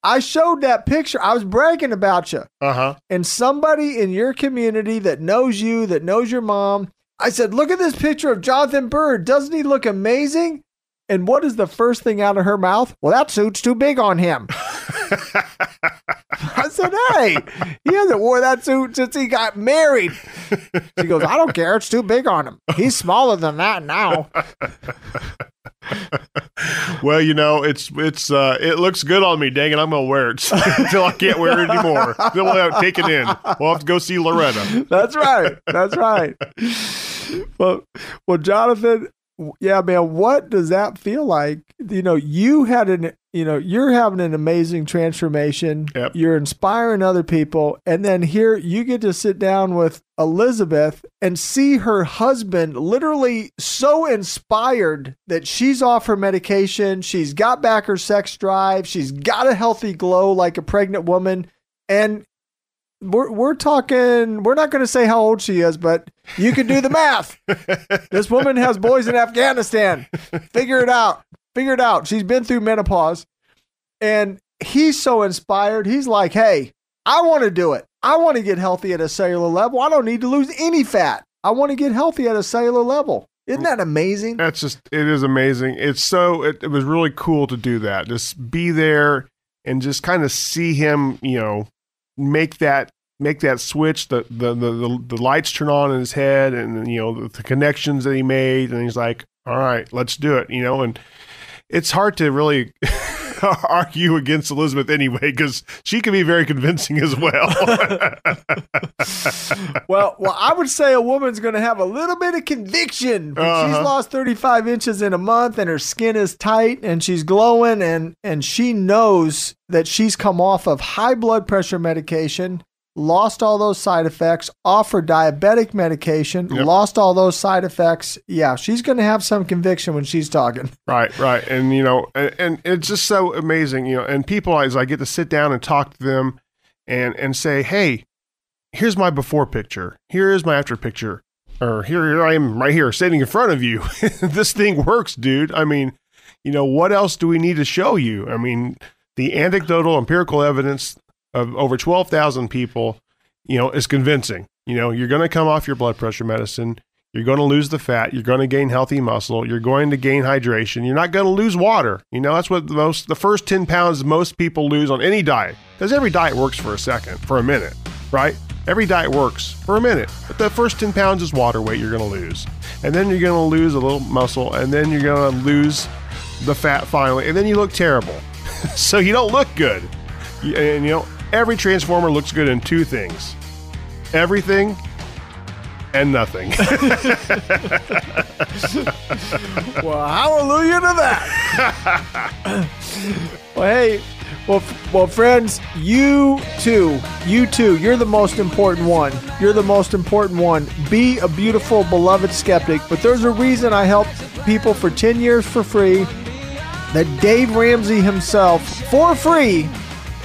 I showed that picture. I was bragging about you.
Uh huh.
And somebody in your community that knows you, that knows your mom, I said, Look at this picture of Jonathan Bird. Doesn't he look amazing? And what is the first thing out of her mouth? Well, that suit's too big on him. I said, Hey, he hasn't wore that suit since he got married. She goes, I don't care. It's too big on him. He's smaller than that now.
well, you know, it's it's uh, it looks good on me. Dang it, I'm gonna wear it until I can't wear it anymore. then we'll have to take it in. We'll have to go see Loretta.
That's right. That's right. Well, well, Jonathan, yeah, man, what does that feel like? You know, you had an, you know, you're having an amazing transformation.
Yep.
You're inspiring other people. And then here you get to sit down with Elizabeth and see her husband literally so inspired that she's off her medication. She's got back her sex drive. She's got a healthy glow like a pregnant woman. And we're, we're talking, we're not going to say how old she is, but you can do the math. this woman has boys in Afghanistan. Figure it out. Figure it out. She's been through menopause. And he's so inspired. He's like, hey, I want to do it. I want to get healthy at a cellular level. I don't need to lose any fat. I want to get healthy at a cellular level. Isn't that amazing?
That's just it is amazing. It's so it, it was really cool to do that. Just be there and just kind of see him, you know, make that make that switch. The the the the, the lights turn on in his head, and you know the, the connections that he made, and he's like, "All right, let's do it," you know. And it's hard to really argue against Elizabeth anyway because she can be very convincing as well.
well, well, I would say a woman's going to have a little bit of conviction.
Uh-huh.
She's lost 35 inches in a month and her skin is tight and she's glowing and and she knows that she's come off of high blood pressure medication, lost all those side effects, off her diabetic medication,
Yep.
lost all those side effects. Yeah, she's going to have some conviction when she's talking.
Right, right, and you know, and, and it's just so amazing, you know. And people, as I get to sit down and talk to them, and and say, hey, here's my before picture, here is my after picture, or here, here I am right here sitting in front of you. this thing works, dude. I mean, you know, what else do we need to show you? I mean, the anecdotal, empirical evidence of over twelve thousand people, you know, is convincing. You know, you're going to come off your blood pressure medicine. You're going to lose the fat. You're going to gain healthy muscle. You're going to gain hydration. You're not going to lose water. You know, that's what the most, the first 10 pounds most people lose on any diet. Because every diet works for a second, for a minute, right? Every diet works for a minute. But the first 10 pounds is water weight you're going to lose. And then you're going to lose a little muscle. And then you're going to lose the fat finally. And then you look terrible. so you don't look good. And, you know, every transformer looks good in two things everything and nothing.
Well, hallelujah to that. well, hey, well, well, friends, you too, you too, you're the most important one. You're the most important one. Be a beautiful, beloved skeptic. But there's a reason I helped people for 10 years for free. That Dave Ramsey himself, for free,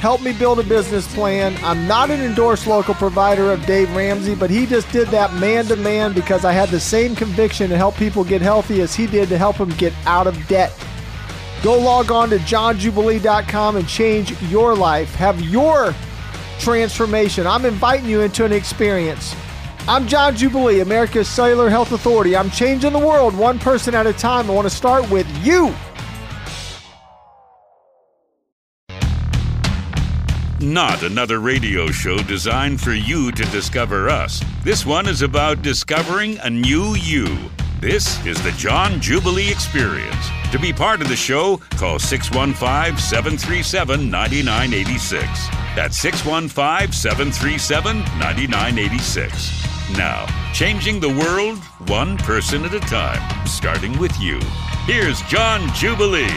helped me build a business plan. I'm not an endorsed local provider of Dave Ramsey, but he just did that man to man because I had the same conviction to help people get healthy as he did to help them get out of debt. Go log on to johnjubilee.com and change your life. Have your transformation. I'm inviting you into an experience. I'm John Jubilee, America's Cellular Health Authority. I'm changing the world one person at a time. I want to start with you.
Not another radio show designed for you to discover us. This one is about discovering a new you. This is the John Jubilee Experience. To be part of the show, call 615 737 9986. That's 615 737 9986. Now, changing the world one person at a time, starting with you. Here's John Jubilee.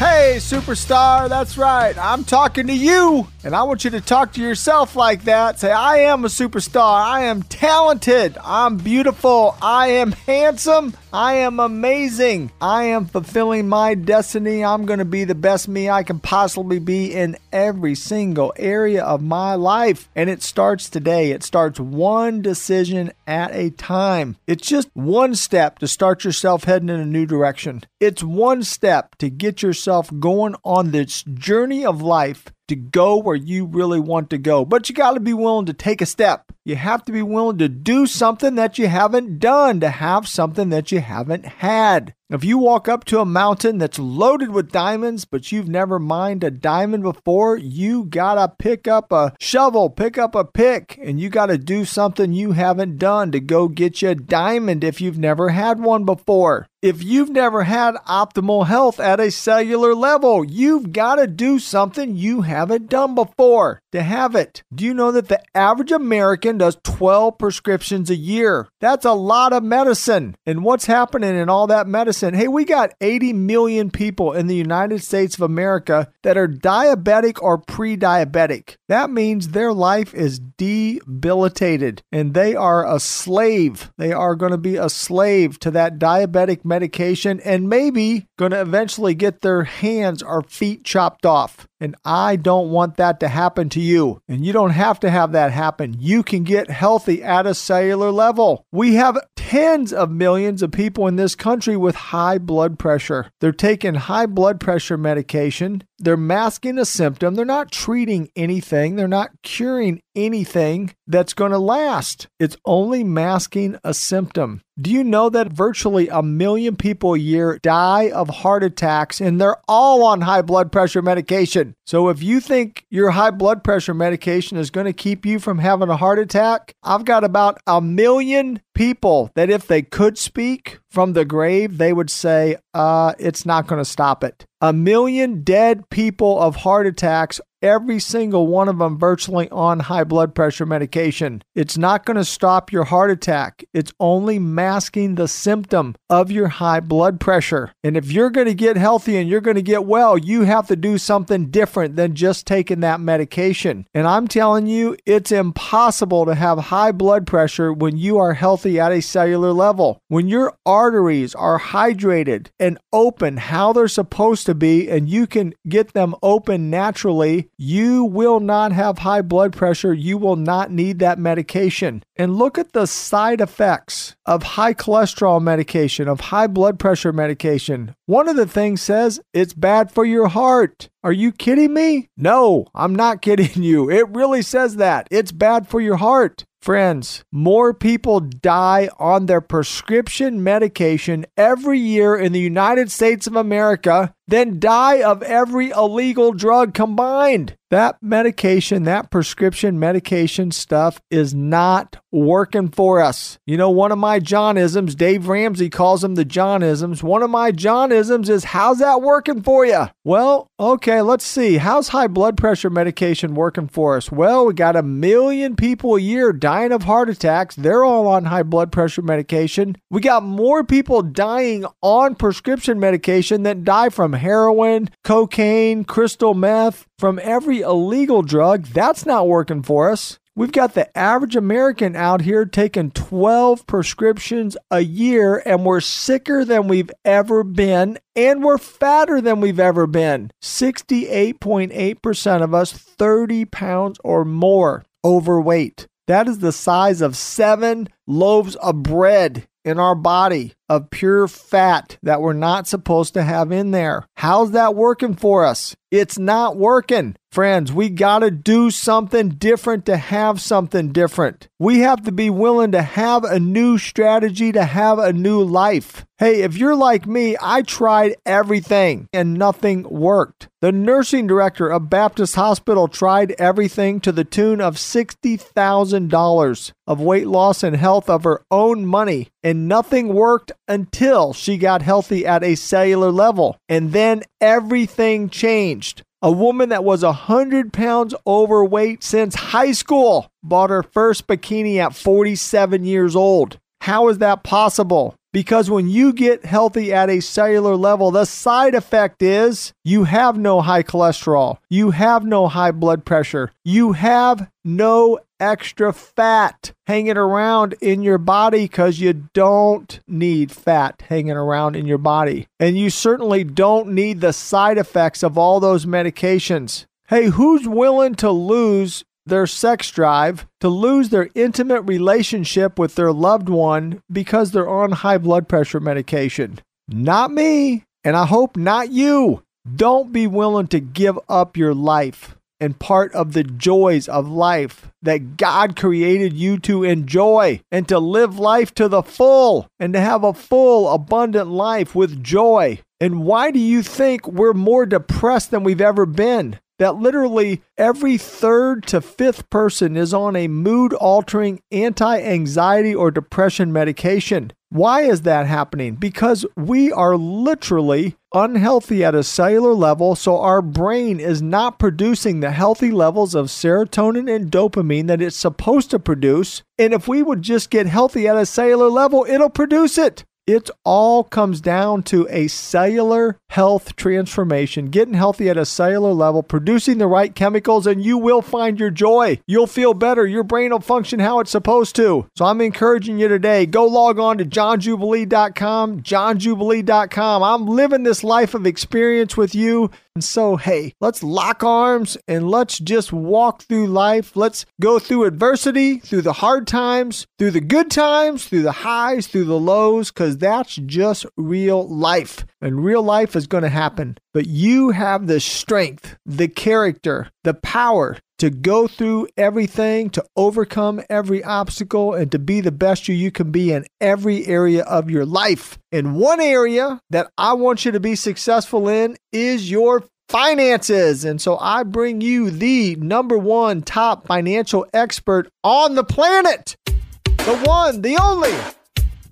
Hey, superstar, that's right. I'm talking to you, and I want you to talk to yourself like that. Say, I am a superstar. I am talented. I'm beautiful. I am handsome. I am amazing. I am fulfilling my destiny. I'm going to be the best me I can possibly be in every single area of my life. And it starts today. It starts one decision at a time. It's just one step to start yourself heading in a new direction. It's one step to get yourself going on this journey of life to go where you really want to go. But you got to be willing to take a step. You have to be willing to do something that you haven't done, to have something that you haven't had. If you walk up to a mountain that's loaded with diamonds, but you've never mined a diamond before, you gotta pick up a shovel, pick up a pick, and you gotta do something you haven't done to go get you a diamond if you've never had one before. If you've never had optimal health at a cellular level, you've got to do something you haven't done before to have it. Do you know that the average American does 12 prescriptions a year? That's a lot of medicine. And what's happening in all that medicine? Hey, we got 80 million people in the United States of America that are diabetic or pre diabetic. That means their life is debilitated and they are a slave. They are going to be a slave to that diabetic medication and maybe going to eventually get their hands or feet chopped off. And I don't want that to happen to you. And you don't have to have that happen. You can get healthy at a cellular level. We have tens of millions of people in this country with high blood pressure. They're taking high blood pressure medication. They're masking a symptom. They're not treating anything. They're not curing anything that's going to last. It's only masking a symptom. Do you know that virtually a million people a year die of heart attacks and they're all on high blood pressure medication? So if you think your high blood pressure medication is going to keep you from having a heart attack, I've got about a million people that if they could speak from the grave, they would say, uh, it's not going to stop it. A million dead people of heart attacks every single one of them virtually on high blood pressure medication. It's not going to stop your heart attack. It's only masking the symptom of your high blood pressure. And if you're going to get healthy and you're going to get well, you have to do something different than just taking that medication. And I'm telling you, it's impossible to have high blood pressure when you are healthy at a cellular level. When your arteries are hydrated and open how they're supposed to be, and you can get them open naturally, you will not have high blood pressure. You will not need that medication. And look at the side effects of high cholesterol medication, of high blood pressure medication. One of the things says it's bad for your heart. Are you kidding me? No, I'm not kidding you. It really says that. It's bad for your heart. Friends, more people die on their prescription medication every year in the United States of America than die of every illegal drug combined. That medication, that prescription medication stuff is not working for us. You know, one of my Johnisms, Dave Ramsey calls them the Johnisms. One of my Johnisms is, How's that working for you? Well, okay, let's see. How's high blood pressure medication working for us? Well, we got a million people a year dying of heart attacks. They're all on high blood pressure medication. We got more people dying on prescription medication than die from heroin, cocaine, crystal meth, from every illegal drug. That's not working for us. We've got the average American out here taking 12 prescriptions a year, and we're sicker than we've ever been, and we're fatter than we've ever been. 68.8% of us, 30 pounds or more overweight. That is the size of seven loaves of bread in our body of pure fat that we're not supposed to have in there. How's that working for us? It's not working. Friends, we got to do something different to have something different. We have to be willing to have a new strategy to have a new life. Hey, if you're like me, I tried everything and nothing worked. The nursing director of Baptist Hospital tried everything to the tune of $60,000 of weight loss and health health of her own money, and nothing worked until she got healthy at a cellular level. And then everything changed. A woman that was 100 pounds overweight since high school bought her first bikini at 47 years old. How is that possible? Because when you get healthy at a cellular level, the side effect is you have no high cholesterol, you have no high blood pressure, you have no extra fat hanging around in your body because you don't need fat hanging around in your body. And you certainly don't need the side effects of all those medications. Hey, who's willing to lose their sex drive, to lose their intimate relationship with their loved one because they're on high blood pressure medication. Not me, and I hope not you. Don't be willing to give up your life and part of the joys of life that God created you to enjoy and to live life to the full and to have a full, abundant life with joy. And why do you think we're more depressed than we've ever been? that literally every third to fifth person is on a mood altering anti anxiety or depression medication. Why is that happening? Because we are literally unhealthy at a cellular level, so our brain is not producing the healthy levels of serotonin and dopamine that it's supposed to produce. And if we would just get healthy at a cellular level, it'll produce it. It all comes down to a cellular health transformation, getting healthy at a cellular level, producing the right chemicals, and you will find your joy. You'll feel better. Your brain will function how it's supposed to. So I'm encouraging you today go log on to johnjubilee.com, johnjubilee.com. I'm living this life of experience with you. And so, hey, let's lock arms and let's just walk through life. Let's go through adversity, through the hard times, through the good times, through the highs, through the lows, because that's just real life. And real life is going to happen. But you have the strength, the character, the power to go through everything, to overcome every obstacle, and to be the best you you can be in every area of your life. And one area that I want you to be successful in is your finances. And so I bring you the number one top financial expert on the planet, the one, the only.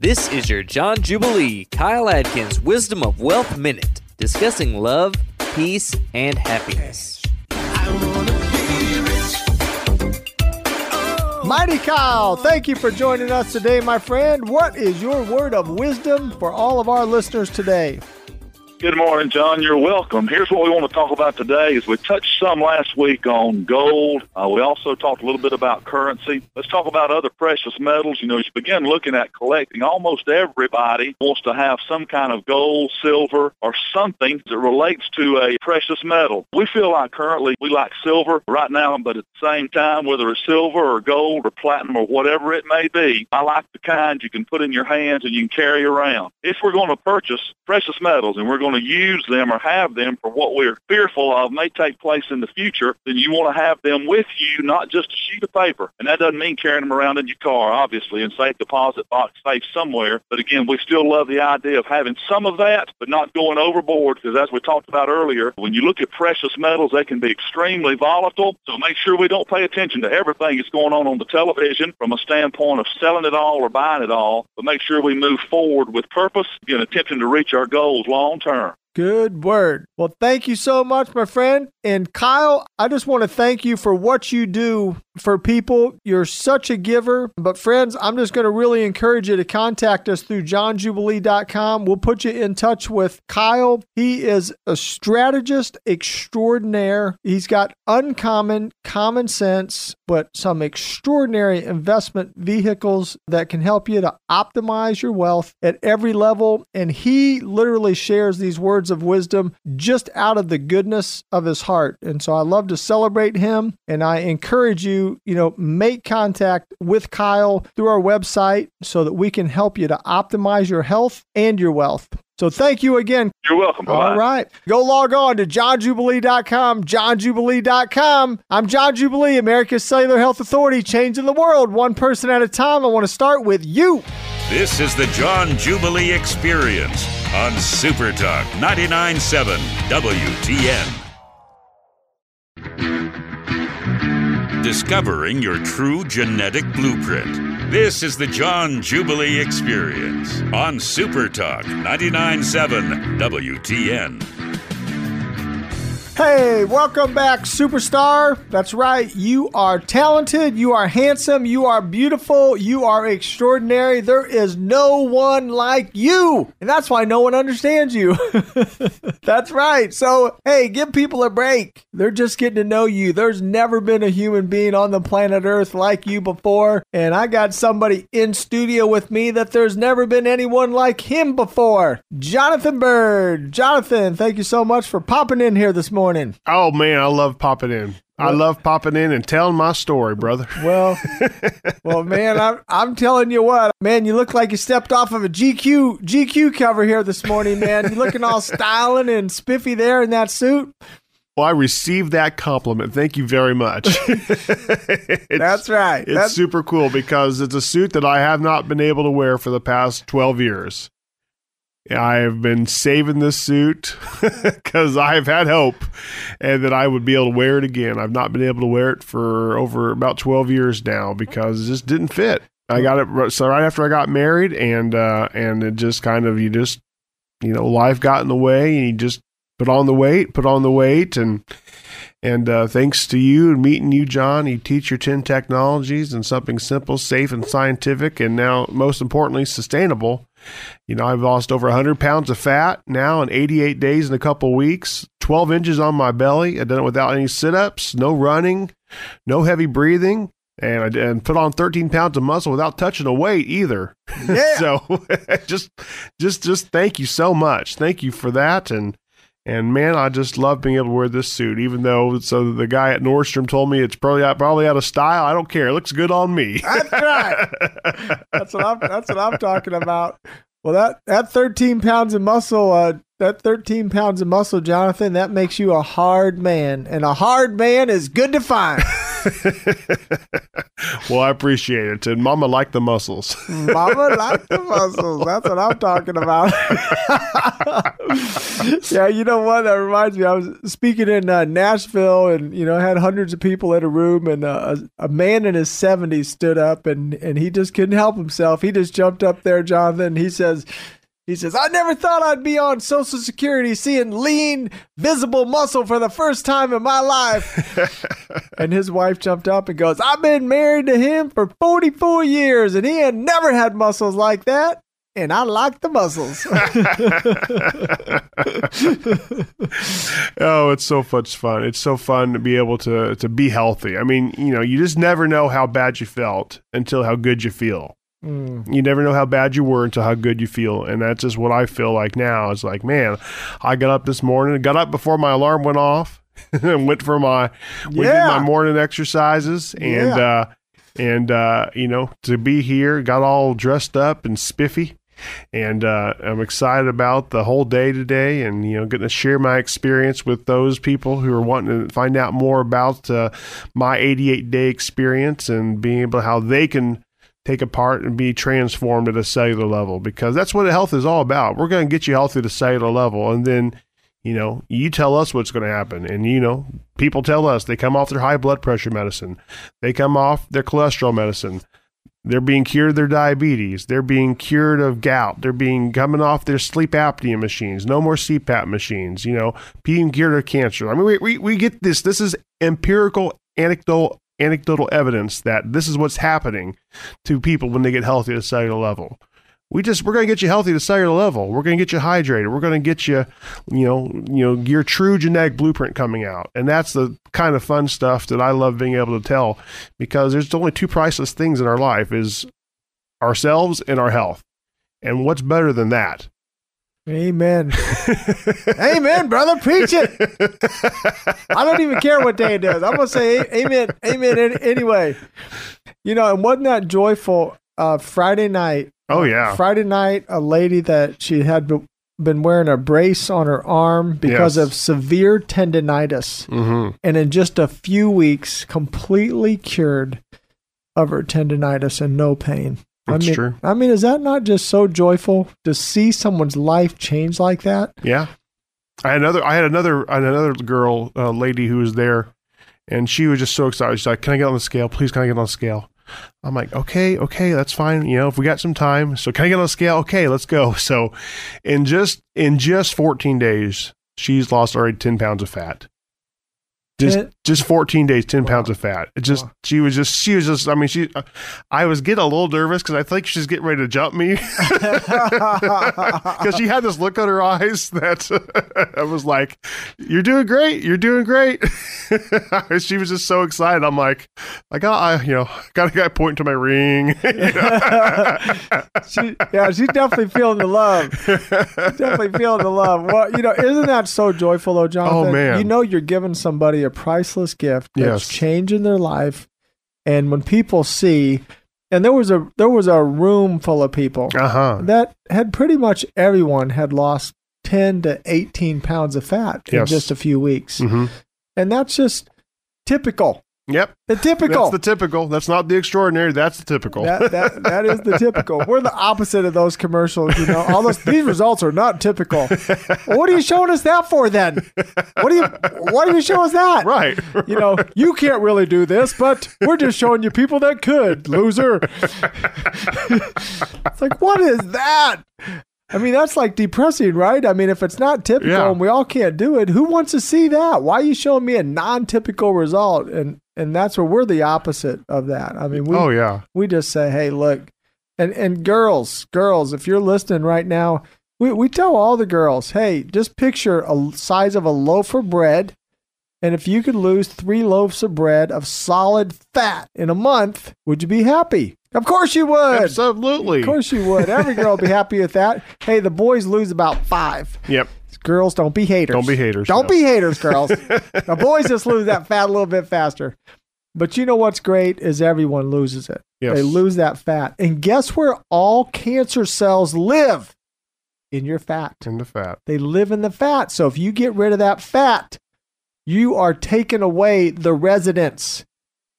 This is your John Jubilee, Kyle Adkins Wisdom of Wealth Minute, discussing love, peace, and happiness.
Mighty Kyle, thank you for joining us today, my friend. What is your word of wisdom for all of our listeners today?
Good morning, John. You're welcome. Here's what we want to talk about today. Is we touched some last week on gold. Uh, we also talked a little bit about currency. Let's talk about other precious metals. You know, as you begin looking at collecting, almost everybody wants to have some kind of gold, silver, or something that relates to a precious metal. We feel like currently we like silver right now, but at the same time, whether it's silver or gold or platinum or whatever it may be, I like the kind you can put in your hands and you can carry around. If we're going to purchase precious metals and we're going going to use them or have them for what we're fearful of may take place in the future, then you want to have them with you, not just a sheet of paper. And that doesn't mean carrying them around in your car, obviously, and safe deposit box safe somewhere. But again, we still love the idea of having some of that, but not going overboard because as we talked about earlier, when you look at precious metals, they can be extremely volatile. So make sure we don't pay attention to everything that's going on on the television from a standpoint of selling it all or buying it all, but make sure we move forward with purpose, again, attempting to reach our goals long term honor
Good word. Well, thank you so much, my friend. And Kyle, I just want to thank you for what you do for people. You're such a giver. But, friends, I'm just going to really encourage you to contact us through johnjubilee.com. We'll put you in touch with Kyle. He is a strategist extraordinaire. He's got uncommon common sense, but some extraordinary investment vehicles that can help you to optimize your wealth at every level. And he literally shares these words of wisdom just out of the goodness of his heart. And so I love to celebrate him. And I encourage you, you know, make contact with Kyle through our website so that we can help you to optimize your health and your wealth. So thank you again.
You're welcome.
Bye-bye. All right. Go log on to johnjubilee.com, johnjubilee.com. I'm John Jubilee, America's Cellular Health Authority, changing the world one person at a time. I want to start with you.
This is the John Jubilee Experience on Super Talk 99.7 WTN. Discovering your true genetic blueprint This is the John Jubilee Experience on Super Talk 99.7 WTN.
Hey, welcome back, superstar. That's right. You are talented. You are handsome. You are beautiful. You are extraordinary. There is no one like you. And that's why no one understands you. that's right. So, hey, give people a break. They're just getting to know you. There's never been a human being on the planet Earth like you before. And I got somebody in studio with me that there's never been anyone like him before. Jonathan Bird. Jonathan, thank you so much for popping in here this morning.
Oh man, I love popping in. I love popping in and telling my story, brother.
Well, well, man, I'm I'm telling you what, man, you look like you stepped off of a GQ GQ cover here this morning, man. You're looking all styling and spiffy there in that suit.
Well, I received that compliment. Thank you very much.
That's right.
It's
That's
super cool because it's a suit that I have not been able to wear for the past 12 years. I have been saving this suit because I've had hope and that I would be able to wear it again. I've not been able to wear it for over about 12 years now because it just didn't fit. I got it so right after I got married and uh and it just kind of you just you know life got in the way and you just put on the weight, put on the weight and and uh, thanks to you and meeting you, John, you teach your 10 technologies and something simple, safe, and scientific, and now, most importantly, sustainable. You know, I've lost over 100 pounds of fat now in 88 days in a couple weeks, 12 inches on my belly. I've done it without any sit ups, no running, no heavy breathing. And I and put on 13 pounds of muscle without touching a weight either.
Yeah.
so just, just, just thank you so much. Thank you for that. And, and man, I just love being able to wear this suit, even though so the guy at Nordstrom told me it's probably out, probably out of style. I don't care. It looks good on me.
that's right. That's what I'm that's what I'm talking about. Well, that that 13 pounds of muscle, uh, that 13 pounds of muscle, Jonathan, that makes you a hard man, and a hard man is good to find.
well, I appreciate it. And Mama liked the muscles.
Mama liked the muscles. That's what I'm talking about. yeah, you know what? That reminds me. I was speaking in uh, Nashville, and you know, had hundreds of people in a room, and uh, a, a man in his 70s stood up, and and he just couldn't help himself. He just jumped up there, Jonathan. He says. He says, I never thought I'd be on Social Security seeing lean, visible muscle for the first time in my life. and his wife jumped up and goes, I've been married to him for 44 years and he had never had muscles like that. And I like the muscles.
oh, it's so much fun. It's so fun to be able to to be healthy. I mean, you know, you just never know how bad you felt until how good you feel.
Mm.
You never know how bad you were until how good you feel. And that's just what I feel like now. It's like, man, I got up this morning, got up before my alarm went off, and went for my did
Yeah.
my morning exercises and
Yeah.
uh and uh, you know, to be here, got all dressed up and spiffy. And uh, I'm excited about the whole day today, and you know, getting to share my experience with those people who are wanting to find out more about uh, my 88 day experience and being able to how they can take apart and be transformed at a cellular level because that's what health is all about. We're going to get you healthy at a cellular level, and then you know, you tell us what's going to happen. And, you know, people tell us they come off their high blood pressure medicine, they come off their cholesterol medicine. They're being cured of their diabetes. They're being cured of gout. They're being coming off their sleep apnea machines. No more CPAP machines. You know, being cured of cancer. I mean, we, we, we get this. This is empirical, anecdotal, anecdotal evidence that this is what's happening to people when they get healthy at a cellular level we just we're going to get you healthy at a cellular level. We're going to get you hydrated. We're going to get you, you know, you know, your true genetic blueprint coming out, and that's the kind of fun stuff that I love being able to tell because there's only two priceless things in our life: is ourselves and our health. And what's better than that?
Amen. amen, brother. Preach it. I don't even care what day it is. I'm going to say amen. Amen anyway. You know, and wasn't that joyful uh, Friday night?
Oh yeah,
Friday night, a lady that she had been wearing a brace on her arm because
Yes.
of severe tendonitis.
hmm
And in just a few weeks, completely cured of her tendonitis and no pain.
That's
I mean,
true.
I mean, is that not just so joyful to see someone's life change like that?
Yeah, I had another. I had another. I had another girl, uh, lady who was there, and she was just so excited. She's like, "Can I get on the scale, please? Can I get on the scale?" I'm like, okay, okay, that's fine. You know, if we got some time, so can I get on the scale? Okay, let's go. So, in just in just 14 days, she's lost already 10 pounds of fat. Just just 14 days, 10 pounds of fat. It just
Wow.
she was just she was just. I mean, she. Uh, I was getting a little nervous because I think she's getting ready to jump me because she had this look on her eyes that I was like, "You're doing great, you're doing great." she was just so excited. I'm like, I got, I you know, got a guy pointing to my ring.
She, yeah, she's definitely feeling the love. definitely feeling the love. Well, you know, isn't that so joyful, though, oh, Jonathan?
Oh, man.
You know, you're giving somebody a priceless gift that's
Yes.
changing their life, and when people see, and there was a there was a room full of people
uh huh.
that had pretty much everyone had lost ten to eighteen pounds of fat in just a few weeks,
hmm
and that's just typical.
Yep.
The typical.
That's the typical. That's not the extraordinary. That's the typical.
That, that that is the typical. We're the opposite of those commercials. You know, all those these results are not typical. What are you showing us that for then? What do you Why do you show us that?
right.
You know, you can't really do this, but we're just showing you people that could. Loser. it's like, what is that? I mean, that's like depressing, right? I mean, if it's not typical
Yeah.
and we all can't do it, who wants to see that? Why are you showing me a non-typical result? And and that's where we're the opposite of that. I mean, we
oh yeah.
we just say, hey, look, and and girls, girls, if you're listening right now, we we tell all the girls, hey, just picture a size of a loaf of bread, and if you could lose three loaves of bread of solid fat in a month, would you be happy? Of course you would.
Absolutely.
Of course you would. Every girl would be happy with that. Hey, the boys lose about five.
Yep.
Girls don't be haters.
Don't be haters.
Don't
no.
be haters, girls. the boys just lose that fat a little bit faster. But you know what's great is everyone loses it.
Yes.
They lose that fat. And guess where all cancer cells live? In your fat.
in the fat.
They live in the fat. So if you get rid of that fat, you are taking away the residence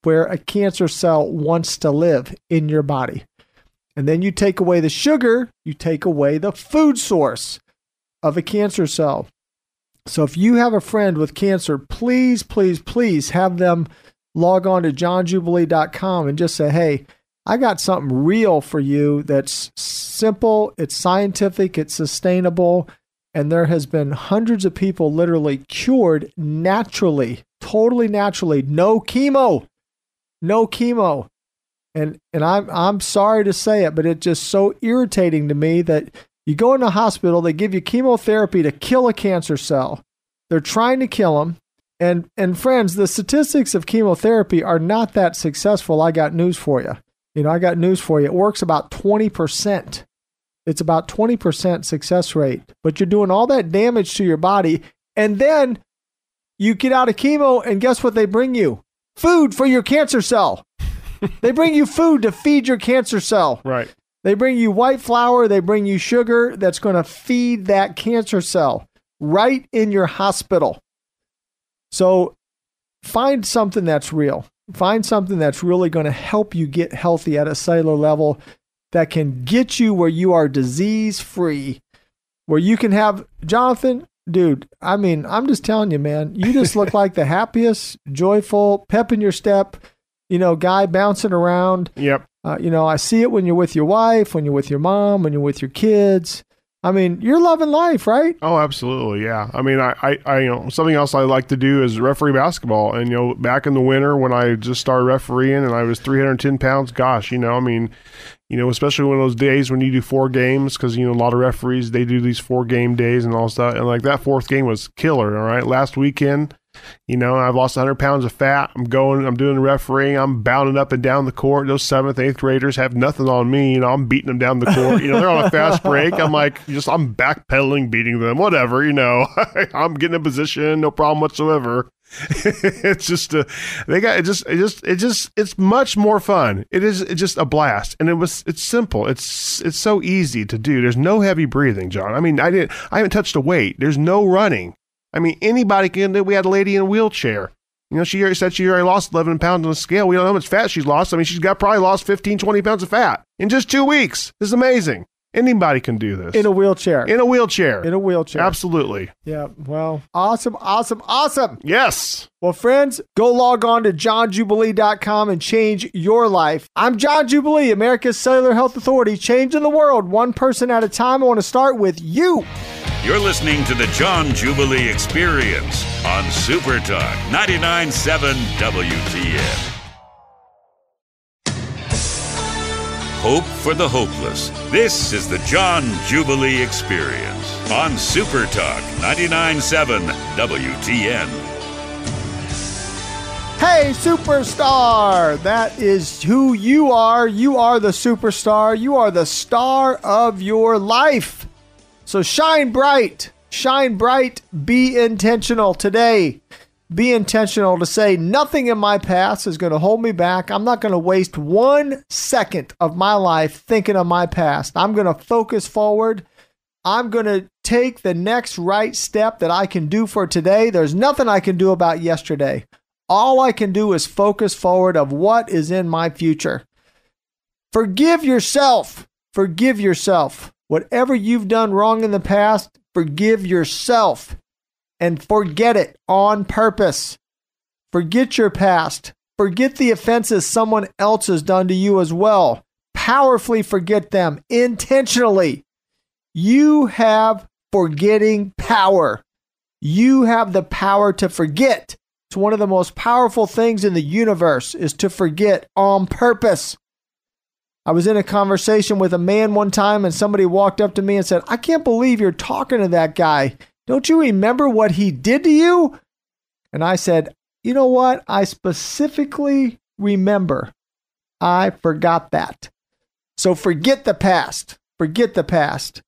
where a cancer cell wants to live in your body. And then you take away the sugar, you take away the food source of a cancer cell. So if you have a friend with cancer, please, please, please have them log on to johnjubilee.com and just say, hey, I got something real for you that's simple, it's scientific, it's sustainable, and there has been hundreds of people literally cured naturally, totally naturally, no chemo, no chemo. And and I'm I'm sorry to say it, but it's just so irritating to me that you go in a hospital, they give you chemotherapy to kill a cancer cell. They're trying to kill them. And and friends, the statistics of chemotherapy are not that successful. I got news for you. You know, I got news for you. It works about 20%. It's about 20% success rate. But you're doing all that damage to your body and then you get out of chemo and guess what they bring you? Food for your cancer cell. they bring you food to feed your cancer cell.
Right.
They bring you white flour, they bring you sugar that's going to feed that cancer cell right in your hospital. So find something that's real. Find something that's really going to help you get healthy at a cellular level that can get you where you are disease free, where you can have, Jonathan, dude, I mean, I'm just telling you, man, you just look like the happiest, joyful, pep in your step, you know, guy bouncing around.
Yep.
Uh, you know, I see it when you're with your wife, when you're with your mom, when you're with your kids. I mean, you're loving life, right?
Oh, absolutely. Yeah. I mean, I, I, I, you know, something else I like to do is referee basketball. And, you know, back in the winter when I just started refereeing and I was 310 pounds, gosh, you know, I mean, you know, especially one of those days when you do four games, because, you know, a lot of referees, they do these four game days and all stuff. And like that fourth game was killer. All right. Last weekend, you know, I've lost 100 pounds of fat. I'm going, I'm doing the refereeing. I'm bounding up and down the court. Those seventh, eighth graders have nothing on me. You know, I'm beating them down the court. You know, they're on a fast break. I'm like, just, I'm backpedaling, beating them, whatever, you know. I'm getting a position, no problem whatsoever. it's just, uh, they got, it just, it just, it just, it's much more fun. It is it's just a blast. And it was, it's simple. It's, it's so easy to do. There's no heavy breathing, John. I mean, I didn't, I haven't touched a weight. There's no running. I mean, anybody can do. We had a lady in a wheelchair. You know, she already said she already lost 11 pounds on the scale. We don't know how much fat she's lost. I mean, she's got probably lost 15, 20 pounds of fat in just two weeks. This is amazing. Anybody can do this
in a wheelchair.
in a wheelchair.
In a wheelchair.
Absolutely.
Yeah. Well, awesome, awesome, awesome.
Yes.
Well, friends, go log on to johnjubilee.com and change your life. I'm John Jubilee, America's Cellular Health Authority, changing the world one person at a time. I want to start with you.
You're listening to the John Jubilee Experience on Super Talk 99.7 WTN. Hope for the hopeless. This is the John Jubilee Experience on Super Talk 99.7 WTN.
Hey, superstar! That is who you are. You are the superstar. You are the star of your life. So shine bright. Shine bright. Be intentional today. Be intentional to say nothing in my past is going to hold me back. I'm not going to waste one second of my life thinking of my past. I'm going to focus forward. I'm going to take the next right step that I can do for today. There's nothing I can do about yesterday. All I can do is focus forward of what is in my future. Forgive yourself. Forgive yourself. Whatever you've done wrong in the past, forgive yourself and forget it on purpose. Forget your past. Forget the offenses someone else has done to you as well. Powerfully forget them intentionally. You have forgetting power. You have the power to forget. It's one of the most powerful things in the universe is to forget on purpose. I was in a conversation with a man one time and somebody walked up to me and said, "I can't believe you're talking to that guy. Don't you remember what he did to you?" And I said, "You know what? I specifically remember. I forgot that. So forget the past. Forget the past."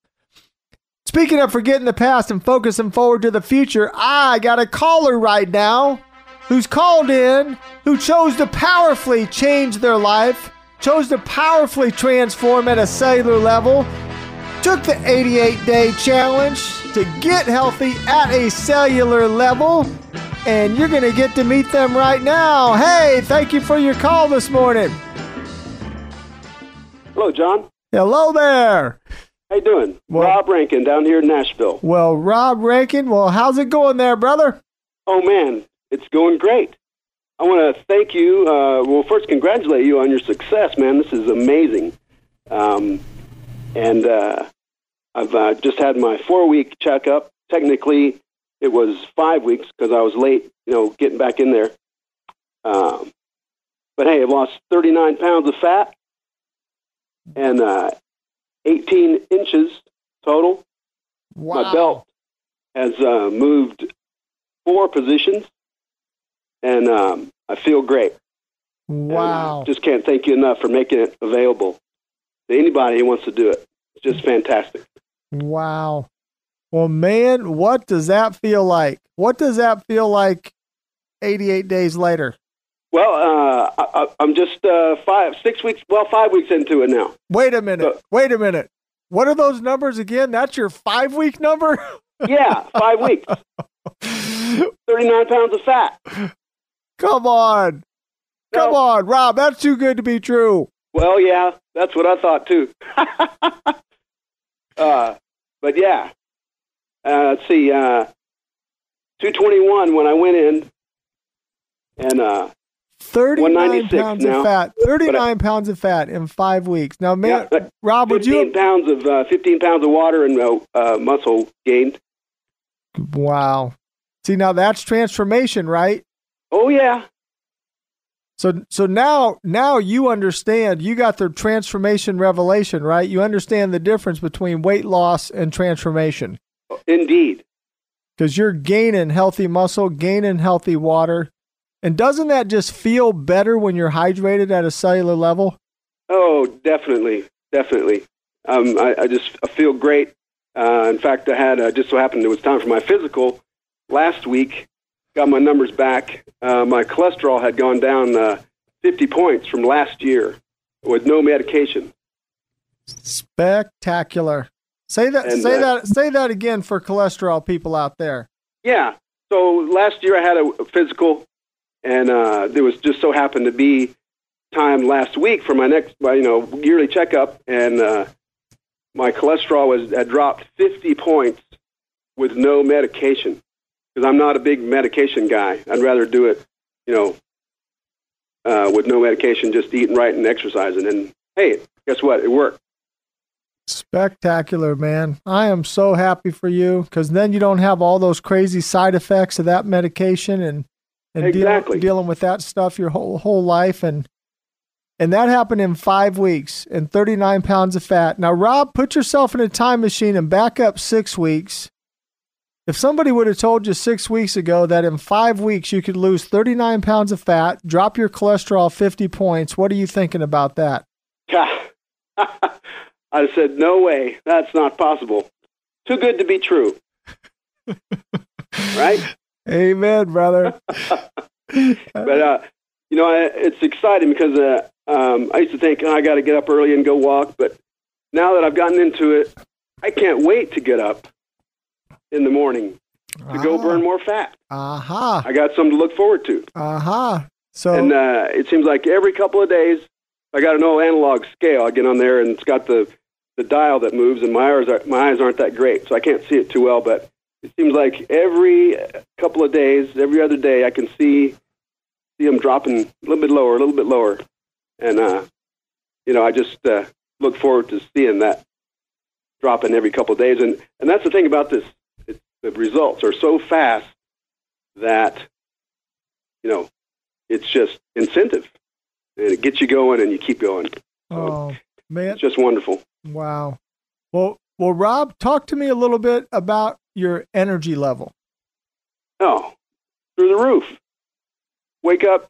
Speaking of forgetting the past and focusing forward to the future, I got a caller right now who's called in, who chose to powerfully change their life, chose to powerfully transform at a cellular level, took the 88 day challenge to get healthy at a cellular level, and you're going to get to meet them right now. Hey, thank you for your call this morning.
Hello, John.
Hello there.
How you doing?
Well-
Rob Rankin down here in Nashville.
Well, Rob Rankin, well, how's it going there, brother?
Oh man, it's going great. I want to thank you. Uh, well, first, congratulate you on your success, man. This is amazing. Um, and uh, I've uh, just had my four-week checkup. Technically, it was five weeks because I was late, you know, getting back in there. Um, but hey, I've lost 39 pounds of fat and uh, 18 inches total.
Wow.
My belt has uh, moved four positions, and um, I feel great.
Wow.
just can't thank you enough for making it available to anybody who wants to do it. It's just fantastic.
Wow. Well, man, what does that feel like? What does that feel like 88 days later?
Well, uh, I, I- I'm just uh, five, six weeks, well, five weeks into it now.
Wait a minute.
So-
Wait a minute. What are those numbers again? That's your five week number?
Yeah, five weeks. 39 pounds of fat.
Come on. Come on, Rob. That's too good to be true.
Well, yeah, that's what I thought too. uh, but yeah, uh, let's see, uh, 221 when I went in, and uh,
39
196
pounds of fat. 39 pounds of fat in five weeks. Now, man,
yeah,
Rob, would
15
you?
pounds of uh, 15 pounds of water and uh, uh, muscle gained.
Wow. See, now that's transformation, right?
Oh yeah,
So so now now you understand you got the transformation revelation, right? You understand the difference between weight loss and transformation
indeed.
cuz you're gaining healthy muscle, gaining healthy water. And doesn't that just feel better when you're hydrated at a cellular level?
Oh, definitely, definitely. Um, I, I just I feel great. Uh, in fact, I had uh, just so happened it was time for my physical last week. Got my numbers back. Uh, my cholesterol had gone down uh, 50 points from last year with no medication.
Spectacular. Say that
And,
say
uh,
that say that again for cholesterol people out there.
Yeah. So last year I had a physical, and uh, there was just so happened to be time last week for my next, you know, yearly checkup, and uh, my cholesterol was had dropped 50 points with no medication because I'm not a big medication guy. I'd rather do it, you know, uh, with no medication, just eating right and exercising. And hey, guess what? It worked.
Spectacular, man. I am so happy for you because then you don't have all those crazy side effects of that medication and, and
Exactly.
deal, dealing with that stuff your whole whole life and and that happened in five weeks and 39 pounds of fat. Now, Rob, put yourself in a time machine and back up six weeks. If somebody would have told you six weeks ago that in five weeks you could lose 39 pounds of fat, drop your cholesterol 50 points, what are you thinking about that?
I said, no way. That's not possible. Too good to be true. right?
Amen, brother.
But uh, you know, I, it's exciting because uh, um, I used to think oh, I got to get up early and go walk, but now that I've gotten into it, I can't wait to get up in the morning to go
Ah.
burn more fat.
Aha.
I got something to look forward to,
Aha. So
and uh, it seems like every couple of days, I got an old analog scale. I get on there, and it's got the the dial that moves, and my eyes are, my eyes aren't that great, so I can't see it too well. But it seems like every couple of days, every other day, I can see see them dropping a little bit lower, a little bit lower, and uh, you know, I just uh, look forward to seeing that dropping every couple of days. And and that's the thing about this: the results are so fast that you know it's just incentive, and it gets you going, and you keep going.
oh man,
It's just wonderful.
wow. Well, well, Rob, talk to me a little bit about your energy level.
Oh, through the roof. Wake up,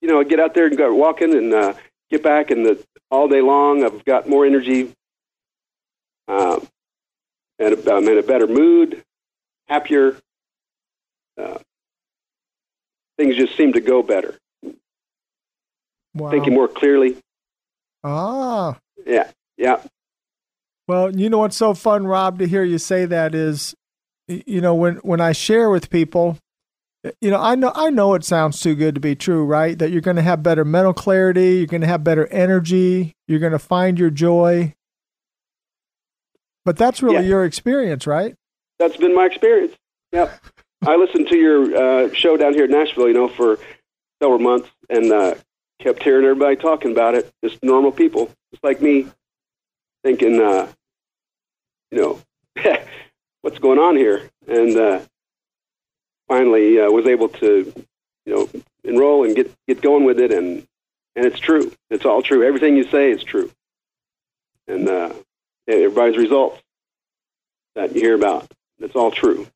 you know, get out there and go walking, and uh, get back, and the all day long, I've got more energy, um, and I'm in a better mood, happier. Uh, things just seem to go better.
Wow.
Thinking more clearly.
Ah.
Yeah, yeah.
Well, you know what's so fun, Rob, to hear you say that is, you know, when when I share with people, you know, I know I know it sounds too good to be true, right? That you're going to have better mental clarity, you're going to have better energy, you're going to find your joy. But that's really
Yeah.
your experience, right?
That's been my experience. Yep. I listened to your uh, show down here in Nashville, you know, for several months, and uh, kept hearing everybody talking about it. Just normal people, just like me, thinking, uh, you know, what's going on here? And uh, finally, uh, was able to, you know, enroll and get get going with it, and and it's true. It's all true. Everything you say is true, and uh, everybody's results that you hear about, it's all true.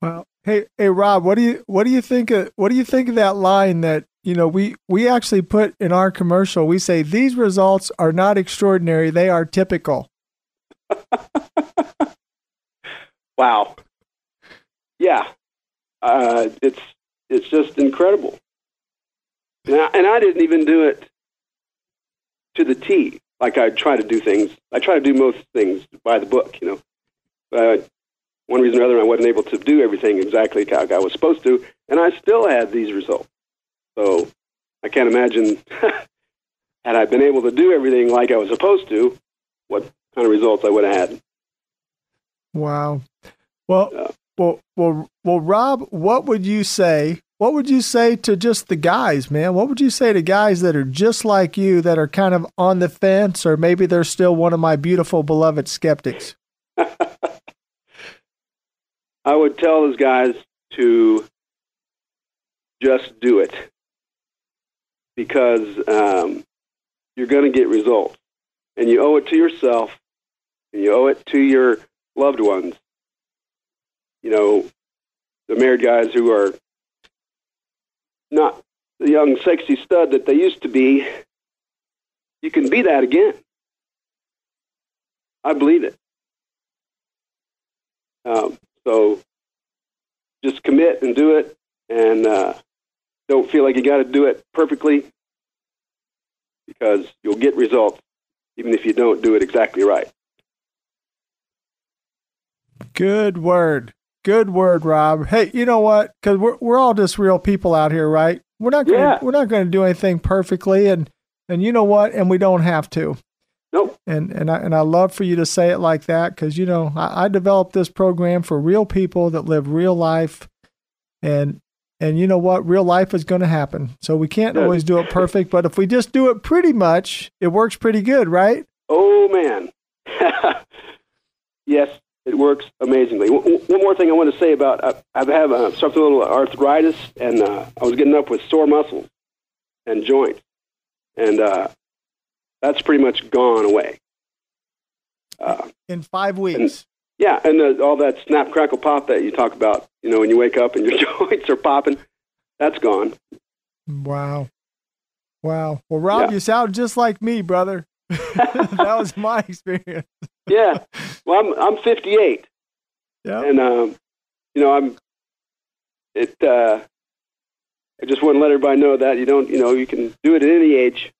Well, hey, hey, Rob, what do you what do you think of what do you think of that line that you know we we actually put in our commercial? We say these results are not extraordinary; they are typical.
Wow. Yeah, uh, it's it's just incredible. And I, and I didn't even do it to the T. Like I try to do things. I try to do most things by the book, you know. But one reason or other, I wasn't able to do everything exactly like I was supposed to, and I still had these results. So I can't imagine had I been able to do everything like I was supposed to, what kind of results I would have had.
Wow. Well, well, well, well, Rob, what would you say? What would you say to just the guys, man? What would you say to guys that are just like you, that are kind of on the fence, or maybe they're still one of my beautiful, beloved skeptics?
I would tell those guys to just do it because um, you're going to get results, and you owe it to yourself, and you owe it to your loved ones. You know, the married guys who are not the young, sexy stud that they used to be. You can be that again. I believe it. Um, so just commit and do it, and uh, don't feel like you got to do it perfectly because you'll get results even if you don't do it exactly right.
Good word. Good word, Rob. Hey, you know what? Because we're we're all just real people out here, right? We're not gonna
Yeah.
we're not gonna do anything perfectly, and and you know what? And we don't have to.
Nope.
And and I and I love for you to say it like that because you know I, I developed this program for real people that live real life, and and you know what, real life is going to happen. So we can't
Yes.
always do it perfect, but if we just do it pretty much, it works pretty good, right?
Oh man. yes, it works amazingly. W- one more thing I want to say about I, I have uh, something a little arthritis, and uh, I was getting up with sore muscles and joints, and uh, that's pretty much gone away. Uh,
In five weeks.
yeah, and the, all that snap, crackle, pop that you talk about, you know, when you wake up and your joints are popping, that's gone.
Wow. Wow. Well, Rob,
Yeah.
you sound just like me, brother. that was my experience.
Yeah. Well, I'm I'm 58.
Yeah.
and um, you know, I'm it. Uh, I just want to let everybody know that you don't, you know, you can do it at any age.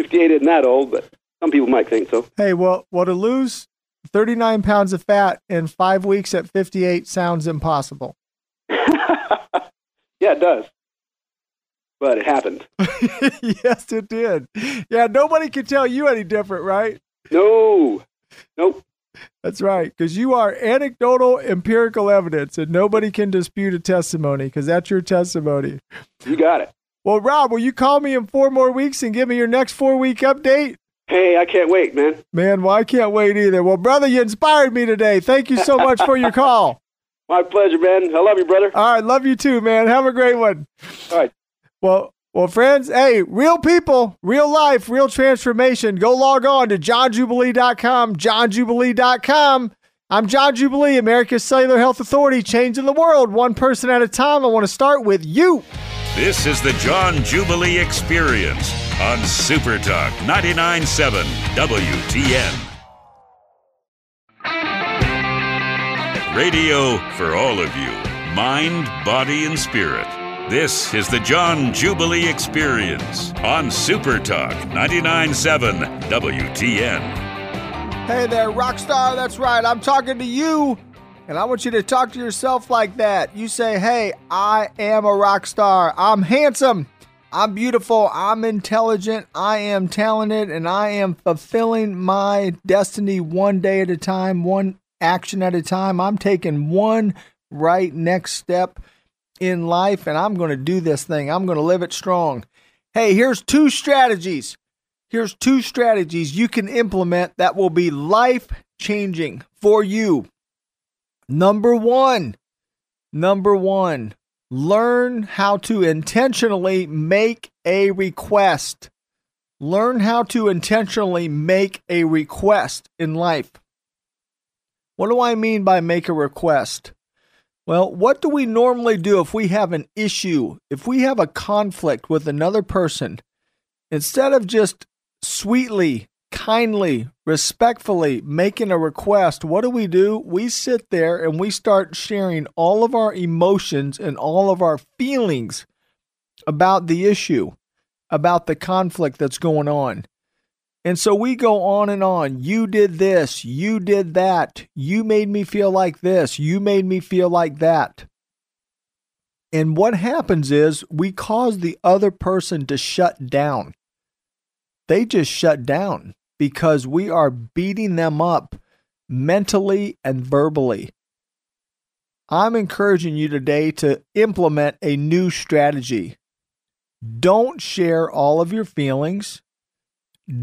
Fifty-eight isn't that old, but some people might think so.
Hey, well, well, to lose 39 pounds of fat in five weeks at 58 sounds impossible.
yeah, it does, but it happened.
yes, it did. Yeah, nobody can tell you any different, right?
No, nope.
That's right, because you are anecdotal empirical evidence, and nobody can dispute a testimony because that's your testimony.
You got it.
Well, Rob, will you call me in four more weeks and give me your next four week update?
Hey, I can't wait, man.
Man, well, I can't wait either. Well, brother, you inspired me today. Thank you so much for your call.
My pleasure, man. I love you, brother.
All right, love you too, man. Have a great one.
All right.
Well, well, friends, hey, real people, real life, real transformation. Go log on to johnjubilee.com, johnjubilee.com. I'm John Jubilee, America's Cellular Health Authority, changing the world one person at a time. I want to start with you.
This is the John Jubilee Experience on Super Talk 99.7 WTN. Radio for all of you, mind, body, and spirit. This is the John Jubilee Experience on Super Talk 99.7 WTN.
Hey there, Rockstar. That's right. I'm talking to you. And I want you to talk to yourself like that. You say, hey, I am a rock star. I'm handsome. I'm beautiful. I'm intelligent. I am talented. And I am fulfilling my destiny one day at a time, one action at a time. I'm taking one right next step in life. And I'm going to do this thing. I'm going to live it strong. Hey, here's two strategies here's two strategies you can implement that will be life changing for you. Number one, number one, learn how to intentionally make a request. Learn how to intentionally make a request in life. What do I mean by make a request? Well, what do we normally do if we have an issue, if we have a conflict with another person? Instead of just sweetly, kindly, respectfully making a request, what do we do? We sit there and we start sharing all of our emotions and all of our feelings about the issue, about the conflict that's going on. And so we go on and on. You did this. You did that. You made me feel like this. You made me feel like that. And what happens is we cause the other person to shut down they just shut down because we are beating them up mentally and verbally. I'm encouraging you today to implement a new strategy. Don't share all of your feelings.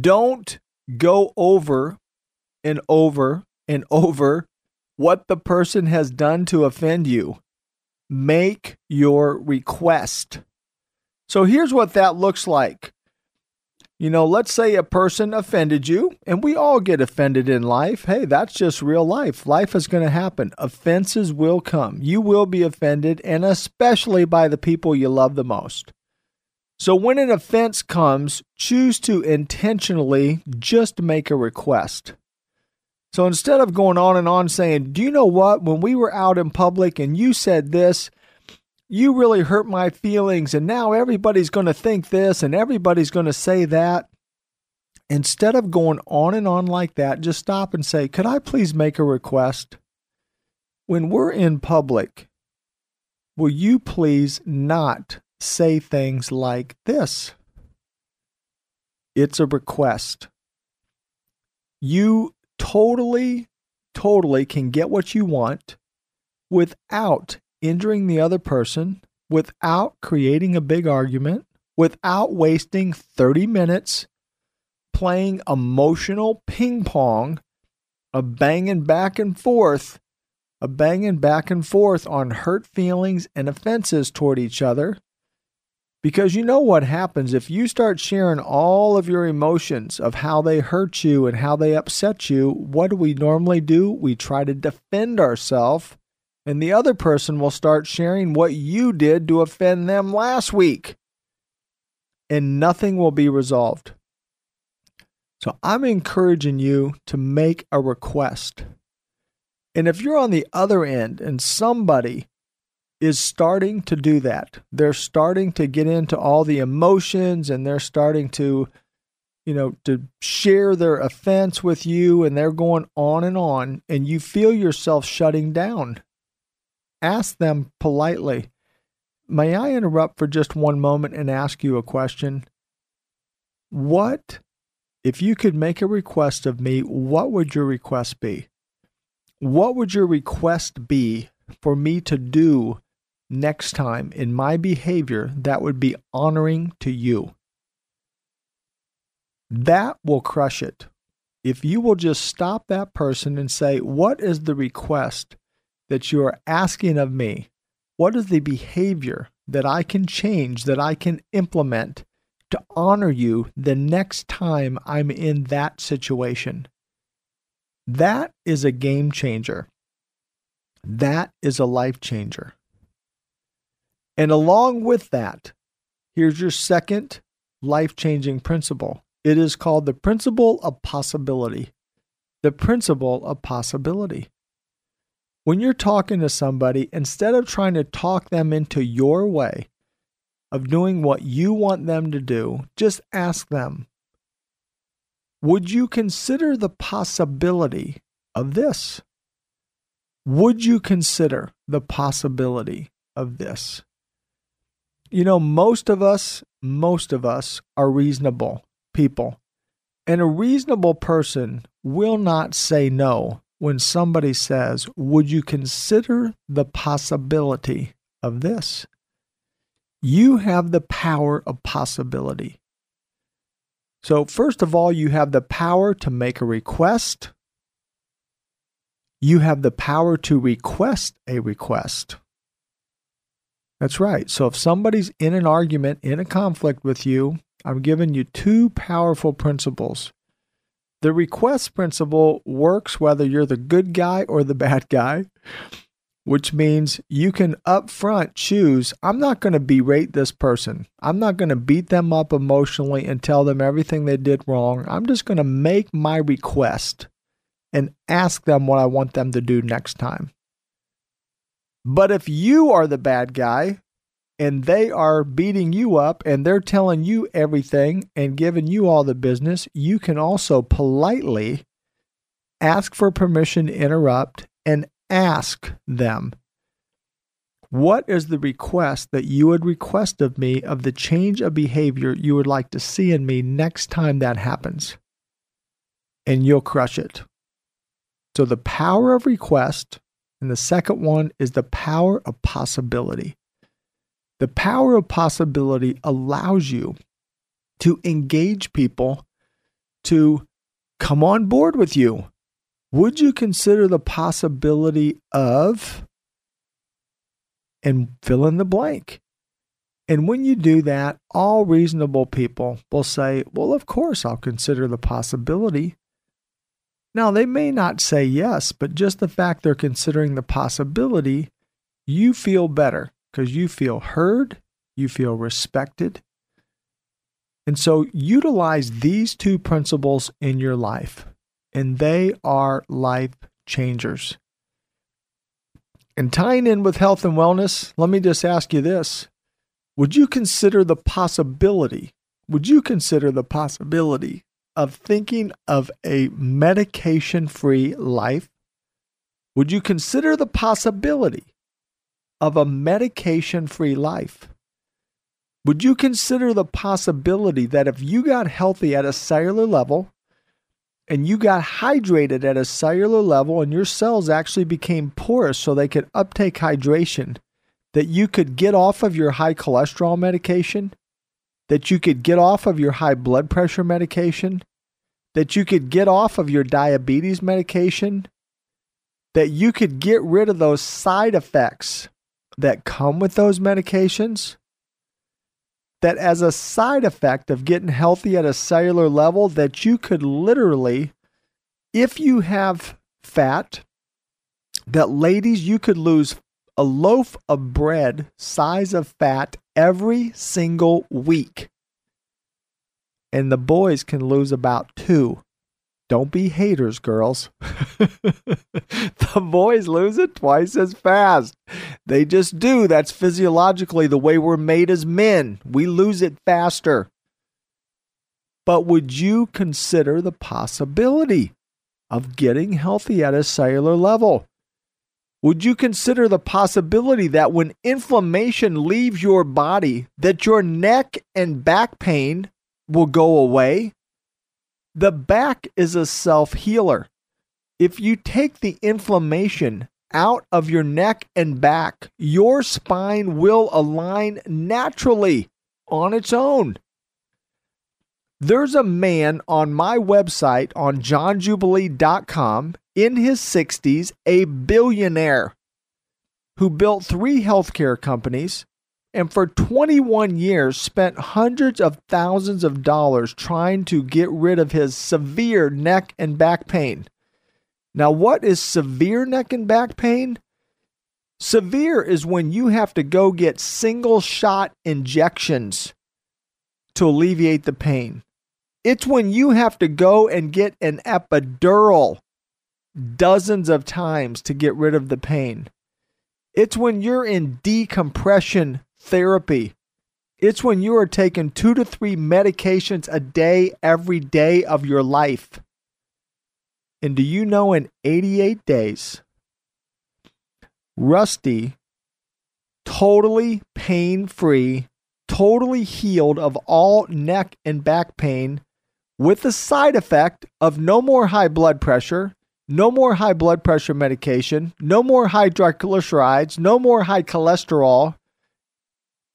Don't go over and over and over what the person has done to offend you. Make your request. So here's what that looks like. You know, let's say a person offended you, and we all get offended in life. Hey, that's just real life. Life is going to happen. Offenses will come. You will be offended, and especially by the people you love the most. So when an offense comes, choose to intentionally just make a request. So instead of going on and on saying, Do you know what? When we were out in public and you said this, you really hurt my feelings, and now everybody's going to think this and everybody's going to say that. Instead of going on and on like that, just stop and say, Could I please make a request? When we're in public, will you please not say things like this? It's a request. you totally, totally can get what you want without injuring the other person, without creating a big argument, without wasting 30 minutes playing emotional ping pong, a banging back and forth, a banging back and forth on hurt feelings and offenses toward each other. Because you know what happens if you start sharing all of your emotions of how they hurt you and how they upset you. What do we normally do? We try to defend ourselves, and the other person will start sharing what you did to offend them last week, and nothing will be resolved. So I'm encouraging you to make a request. And if you're on the other end and somebody is starting to do that, they're starting to get into all the emotions and they're starting to, you know, to share their offense with you and they're going on and on, and you feel yourself shutting down, ask them politely, May I interrupt for just one moment and ask you a question? What if you could make a request of me, what would your request be? What would your request be for me to do next time in my behavior that would be honoring to you? That will crush it. If you will just stop that person and say, What is the request that you are asking of me? What is the behavior that I can change, that I can implement to honor you the next time I'm in that situation. That is a game changer. That is a life changer. And along with that, here's your second life changing principle. It is called the principle of possibility. The principle of possibility. When you're talking to somebody, instead of trying to talk them into your way, of doing what you want them to do, just ask them Would you consider the possibility of this? Would you consider the possibility of this? You know, most of us, most of us are reasonable people. And a reasonable person will not say no when somebody says, Would you consider the possibility of this? you have the power of possibility. So, first of all, you have the power to make a request. You have the power to request a request. That's right. So, if somebody's in an argument, in a conflict with you, I'm giving you two powerful principles. The request principle works whether you're the good guy or the bad guy which means you can upfront choose I'm not going to berate this person. I'm not going to beat them up emotionally and tell them everything they did wrong. I'm just going to make my request and ask them what I want them to do next time. But if you are the bad guy and they are beating you up and they're telling you everything and giving you all the business, you can also politely ask for permission to interrupt and ask them, What is the request that you would request of me of the change of behavior you would like to see in me next time that happens? And you'll crush it. So, the power of request, and the second one is the power of possibility. The power of possibility allows you to engage people to come on board with you would you consider the possibility of and fill in the blank? And when you do that, all reasonable people will say, Well, of course, I'll consider the possibility. Now, they may not say yes, but just the fact they're considering the possibility, you feel better because you feel heard, you feel respected. And so, utilize these two principles in your life and they are life changers. And tying in with health and wellness, let me just ask you this. Would you consider the possibility, would you consider the possibility of thinking of a medication free life? Would you consider the possibility of a medication free life? Would you consider the possibility that if you got healthy at a cellular level, and you got hydrated at a cellular level and your cells actually became porous so they could uptake hydration, that you could get off of your high cholesterol medication, that you could get off of your high blood pressure medication, that you could get off of your diabetes medication, that you could get rid of those side effects that come with those medications. That as a side effect of getting healthy at a cellular level, that you could literally, if you have fat, that ladies, you could lose a loaf of bread size of fat every single week. And the boys can lose about two. Don't be haters, girls. the boys lose it twice as fast. They just do. That's physiologically the way we're made as men. We lose it faster. But would you consider the possibility of getting healthy at a cellular level? Would you consider the possibility that when inflammation leaves your body that your neck and back pain will go away? The back is a self healer. If you take the inflammation out of your neck and back, your spine will align naturally on its own. There's a man on my website on johnjubilee.com in his 60s, a billionaire who built three healthcare companies and for 21 years spent hundreds of thousands of dollars trying to get rid of his severe neck and back pain. Now, what is severe neck and back pain? Severe is when you have to go get single shot injections to alleviate the pain. It's when you have to go and get an epidural dozens of times to get rid of the pain. It's when you're in decompression therapy. It's when you are taking two to three medications a day every day of your life. And do you know in 88 days, Rusty, totally pain free, totally healed of all neck and back pain, with the side effect of no more high blood pressure, no more high blood pressure medication, no more high triglycerides, no more high cholesterol,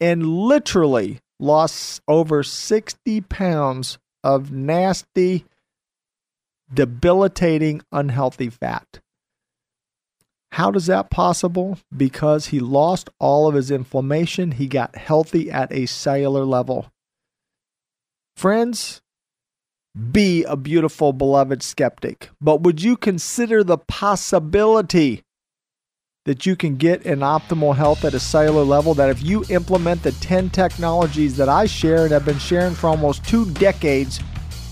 and literally lost over 60 pounds of nasty, debilitating, unhealthy fat. How does that possible? Because he lost all of his inflammation. He got healthy at a cellular level. Friends, be a beautiful, beloved skeptic. But would you consider the possibility that you can get in optimal health at a cellular level that if you implement the 10 technologies that I share and have been sharing for almost two decades,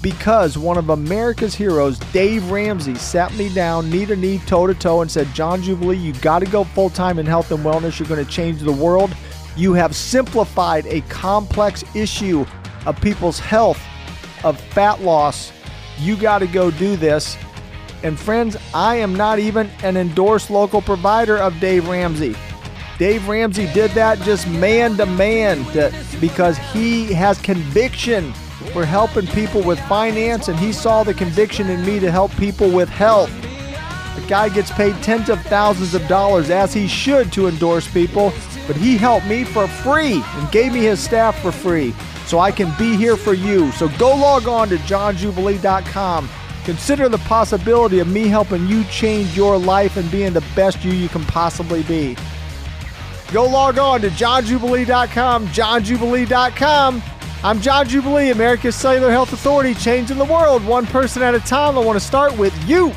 because one of America's heroes, Dave Ramsey, sat me down knee to knee, toe to toe, and said, John Jubilee, you got to go full time in health and wellness. You're going to change the world. You have simplified a complex issue of people's health, of fat loss. You got to go do this. And friends, I am not even an endorsed local provider of Dave Ramsey. Dave Ramsey did that just man to man because he has conviction for helping people with finance and he saw the conviction in me to help people with health. The guy gets paid tens of thousands of dollars as he should to endorse people, but he helped me for free and gave me his staff for free so I can be here for you. So go log on to johnjubilee.com Consider the possibility of me helping you change your life and being the best you you can possibly be. Go log on to johnjubilee.com, johnjubilee.com. I'm John Jubilee, America's Cellular Health Authority, changing the world one person at a time. I want to start with you.